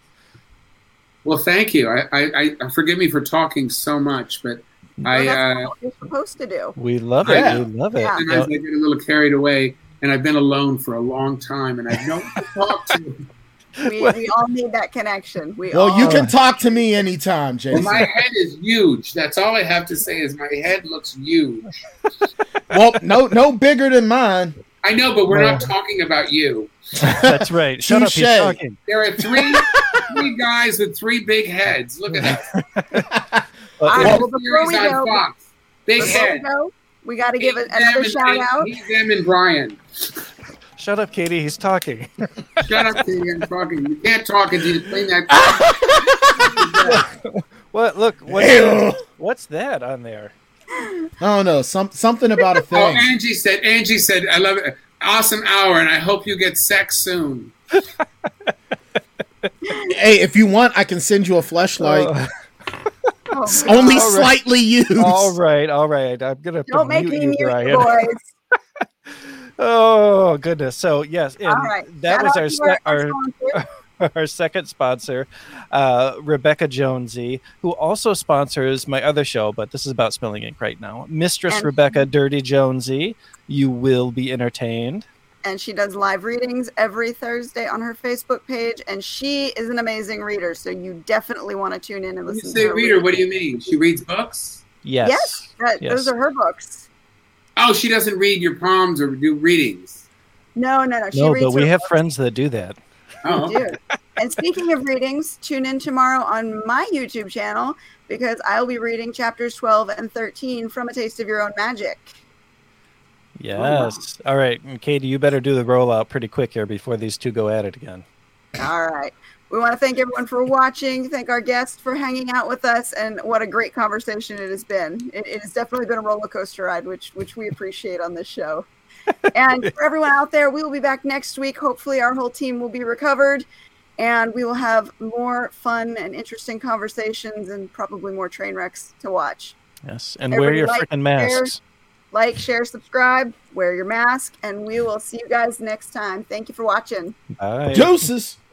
Speaker 4: Well, thank you. I, I, I forgive me for talking so much, but I
Speaker 1: that's
Speaker 4: uh,
Speaker 1: what you're supposed to do.
Speaker 2: We love
Speaker 5: Yeah.
Speaker 2: it. We love it.
Speaker 1: Yeah.
Speaker 4: sometimes I get a little carried away, and I've been alone for a long time, and I don't one to talk to. (laughs)
Speaker 1: We, we all need that connection. We
Speaker 5: Well,
Speaker 1: all
Speaker 5: you can talk to me anytime,
Speaker 4: Well,
Speaker 5: Jason.
Speaker 4: my head is huge. That's all I have to say. Is my head looks huge.
Speaker 5: Well, no, no bigger than mine.
Speaker 4: I know, but we're not talking about you.
Speaker 2: That's right. Shut up. He's
Speaker 5: Touche.
Speaker 2: talking.
Speaker 4: There are three (laughs) three guys with three big heads. Look at that.
Speaker 2: Uh, (laughs)
Speaker 1: I-
Speaker 2: if-
Speaker 1: well, before we go-
Speaker 4: Fox. Big
Speaker 1: Before we
Speaker 4: head.
Speaker 1: go, we got to give it
Speaker 4: He's them
Speaker 1: another
Speaker 4: and-
Speaker 1: shout out.
Speaker 4: He's them and Brian.
Speaker 2: shut up, Katie. He's talking. (laughs)
Speaker 4: Shut up, Katie. I'm talking. You can't talk until you clean that.
Speaker 2: what? Look. What's that? what's that on there?
Speaker 5: I don't know. Some something about a thing.
Speaker 4: oh,
Speaker 5: thing.
Speaker 4: Angie said. Angie said, "I love it. Awesome hour, and I hope you get sex soon." (laughs)
Speaker 5: Hey, if you want, I can send you a flashlight.
Speaker 2: Uh,
Speaker 1: Oh, (laughs)
Speaker 5: Only
Speaker 2: all right.
Speaker 5: slightly used.
Speaker 2: all right. All right. I'm gonna
Speaker 1: don't make me
Speaker 2: you,
Speaker 1: mute you,
Speaker 2: Brian.
Speaker 1: boys.
Speaker 2: Oh goodness. So yes, and
Speaker 1: All right.
Speaker 2: that
Speaker 1: Shout
Speaker 2: was our
Speaker 1: to
Speaker 2: our
Speaker 1: sponsor. (laughs) (laughs)
Speaker 2: our second sponsor, uh, Rebecca Jonesy, who also sponsors my other show, but this is about spilling ink right now. Mistress
Speaker 1: And-
Speaker 2: Rebecca Dirty Jonesy, you will be entertained.
Speaker 1: and she does live readings every Thursday on her Facebook page. And she is an amazing reader, so you definitely want to tune in and
Speaker 4: When you
Speaker 1: listen
Speaker 4: say
Speaker 1: to her.
Speaker 4: reader, what do you mean? She reads books?
Speaker 2: Yes.
Speaker 1: Yes, that,
Speaker 2: Yes.
Speaker 1: those are her books.
Speaker 4: Oh, she doesn't read your poems or do readings.
Speaker 1: No, no, no. She
Speaker 2: No,
Speaker 1: reads
Speaker 2: but we
Speaker 1: her
Speaker 2: have
Speaker 1: books.
Speaker 2: friends that do that.
Speaker 4: Oh,
Speaker 1: We do. and speaking of readings, tune in tomorrow on my YouTube channel because I'll be reading chapters 12 and 13 from A Taste of Your Own Magic.
Speaker 2: Yes. All right, and Katie, you better do the rollout pretty quick here before these two go at it again.
Speaker 1: All right. We want to thank everyone for watching, thank our guests for hanging out with us, and what a great conversation it has been. It, it has definitely been a roller coaster ride, which which we appreciate on this show. And for everyone out there, we will be back next week. Hopefully, our whole team will be recovered, and we will have more fun and interesting conversations, and probably more train wrecks to watch.
Speaker 2: Yes, and wear your
Speaker 1: like,
Speaker 2: freaking
Speaker 1: share. like, share, subscribe, wear your mask, and we will see you guys next time. Thank you for watching.
Speaker 2: Bye.
Speaker 5: Deuces. (laughs)